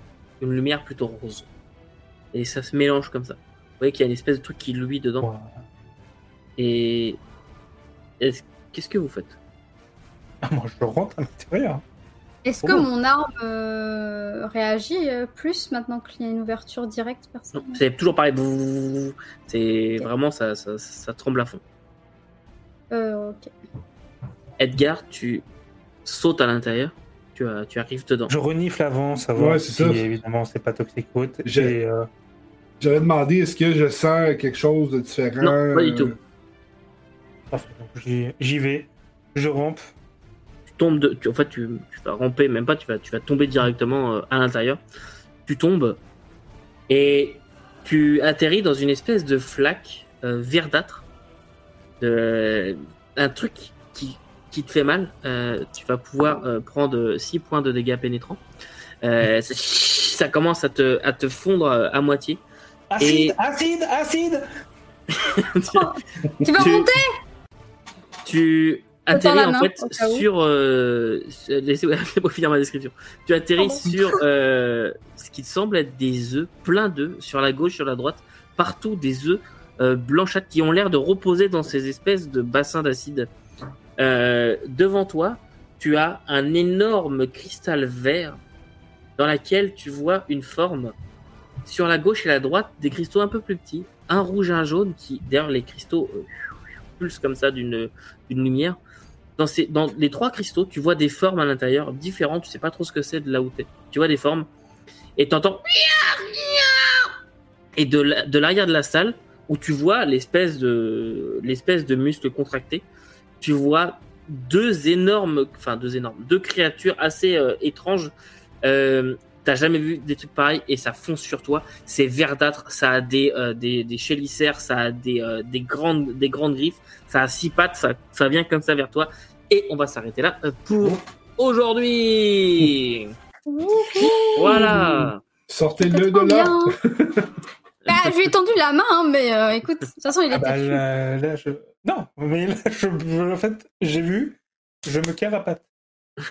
une lumière plutôt rose. Et ça se mélange comme ça. Vous voyez qu'il y a une espèce de truc qui luit dedans. Et est-ce- qu'est-ce que vous faites? Ah, moi, je rentre à l'intérieur. Est-ce que Oh. mon arme euh, réagit euh, plus maintenant qu'il y a une ouverture directe Non, c'est toujours pareil. C'est vraiment ça, ça, ça tremble à fond. Euh, ok. Edgar, tu sautes à l'intérieur. Tu, tu arrives dedans. Je renifle avant, savoir Ouais, si c'est ça. évidemment c'est pas toxique ou autre. Euh, J'avais demandé est-ce que je sens quelque chose de différent? Non, pas du tout. parfait. Donc, j'y vais, je rampe. tu tombes de, tu, en fait tu, tu vas ramper même pas tu vas tu vas tomber directement euh, à l'intérieur tu tombes et tu atterris dans une espèce de flaque euh, verdâtre de un truc qui qui te fait mal Euh, tu vas pouvoir euh, prendre 6 points de dégâts pénétrants Euh, ça, ça commence à te à te fondre à moitié Acide, Et- acide, acide Tu vas Tu- monter tu atterris en main, fait sur. Euh, Laissez-moi finir ma description. Tu atterris Pardon. sur euh, ce qui semble être des œufs, plein d'œufs, sur la gauche, sur la droite, partout des œufs euh, blanchâtres qui ont l'air de reposer dans ces espèces de bassins d'acide. Euh, devant toi, tu as un énorme cristal vert dans laquelle tu vois une forme. Sur la gauche et la droite, des cristaux un peu plus petits, un rouge un jaune qui, d'ailleurs, les cristaux euh, pulsent comme ça d'une lumière. Dans, ces, les trois cristaux, tu vois des formes à l'intérieur différentes. Tu sais pas trop ce que c'est de là où t'es. Tu vois des formes et t'entends et de la- de l'arrière de la salle où tu vois l'espèce de l'espèce de muscle contracté, tu vois deux énormes, enfin deux énormes, deux créatures assez euh, étranges. Euh, T'as jamais vu des trucs pareils et ça fonce sur toi. C'est verdâtre, ça a des euh, des, des chélicères, ça a des euh, des grandes des grandes griffes, ça a six pattes, ça ça vient comme ça vers toi. Et on va s'arrêter là euh, pour aujourd'hui. Voilà. Sortez-le de là. bien. Ah, je lui ai tendu la main, hein, mais euh, écoute, de toute façon, il Ah était bah, fou. là, là, je... Non, mais là, je... en fait, j'ai vu, je me carapate.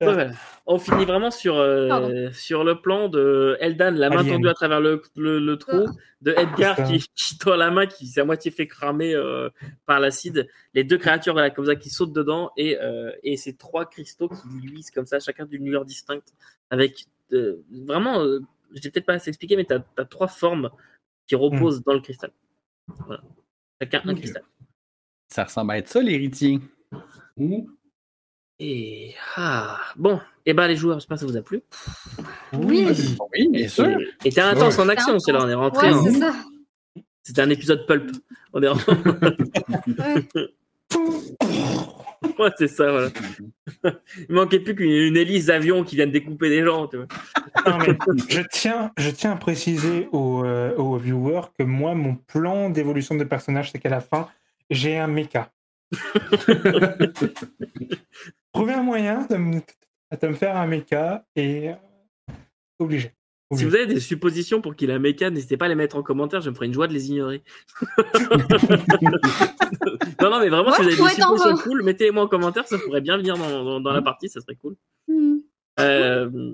Voilà. On finit vraiment sur, euh, sur le plan de Eldan, la main Alien. tendue à travers le, le, le trou, de Edgar qui, qui tend la main, qui s'est à moitié fait cramer euh, par l'acide, les deux créatures voilà, comme ça qui sautent dedans et, euh, et ces trois cristaux qui luisent comme ça, chacun d'une lueur distincte, avec euh, vraiment, euh, je t'ai peut-être pas assez expliqué, mais tu as, trois formes qui reposent dans le cristal. Voilà. Chacun un cristal. Ça ressemble à être ça, l'héritier. Mmh. Et ah, bon, et ben les joueurs, j'espère que ça vous a plu. Oui. Oui, bien sûr. Et t'es intense Ouais. en action, c'est là, on est rentré. Ouais, en- c'est ça. C'était un épisode pulp. On est rentré. Ouais. Ouais, c'est ça, voilà. Il manquait plus qu'une une hélice d'avion qui vienne découper des gens, tu vois. Non, mais je, tiens, je tiens à préciser aux, euh, aux viewers que moi, mon plan d'évolution de personnage, c'est qu'à la fin, j'ai un mecha. Trouver un moyen de me, de me faire un mecha et euh, Si vous avez des suppositions pour qu'il a un méca, n'hésitez pas à les mettre en commentaire, je me ferai une joie de les ignorer. non, non, mais vraiment, si vous avez des suppositions cool, mettez-les moi en commentaire, ça pourrait bien venir dans, dans, dans la partie, ça serait cool. Hmm. Euh,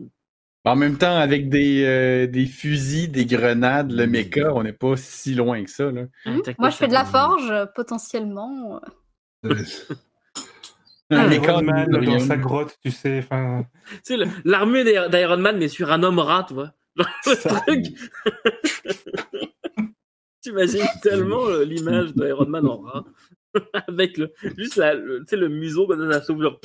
En même temps, avec des, euh, des fusils, des grenades, le mecha, on n'est pas si loin que ça. Là. tac, Moi, tac, je fais de la forge, potentiellement. Un Iron Man dans sa grotte, tu sais. L'armée d'I- d'Iron Man, mais sur un homme rat, tu vois. T'imagines tellement euh, l'image d'Iron Man en rat. Avec le, juste la, le, museau, quand ça s'ouvre, genre.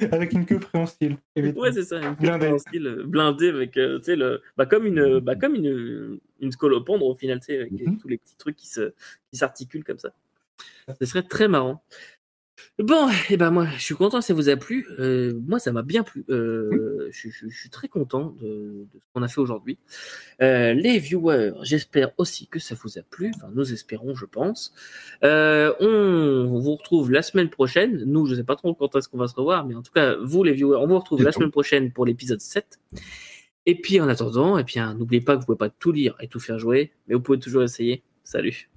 avec une queue préhensile. Ouais, c'est ça. Une euh, blindé avec, euh, tu sais, le, bah, comme une, bah, comme une, une scolopendre au final, tu sais, avec Mhm. tous les petits trucs qui se, qui s'articulent comme ça. Ce serait très marrant. Bon, et ben moi, je suis content, ça vous a plu. Euh, moi, ça m'a bien plu. Euh, je, je- je suis très content de, de ce qu'on a fait aujourd'hui. Euh, les viewers, j'espère aussi que ça vous a plu. Enfin, nous espérons, je pense. On vous retrouve la semaine prochaine. Nous, je sais pas trop quand est-ce qu'on va se revoir, mais en tout cas, vous, les viewers, on vous retrouve la semaine prochaine pour l'épisode 7. Et puis, en attendant, et puis, hein, n'oubliez pas que vous pouvez pas tout lire et tout faire jouer, mais vous pouvez toujours essayer. Salut.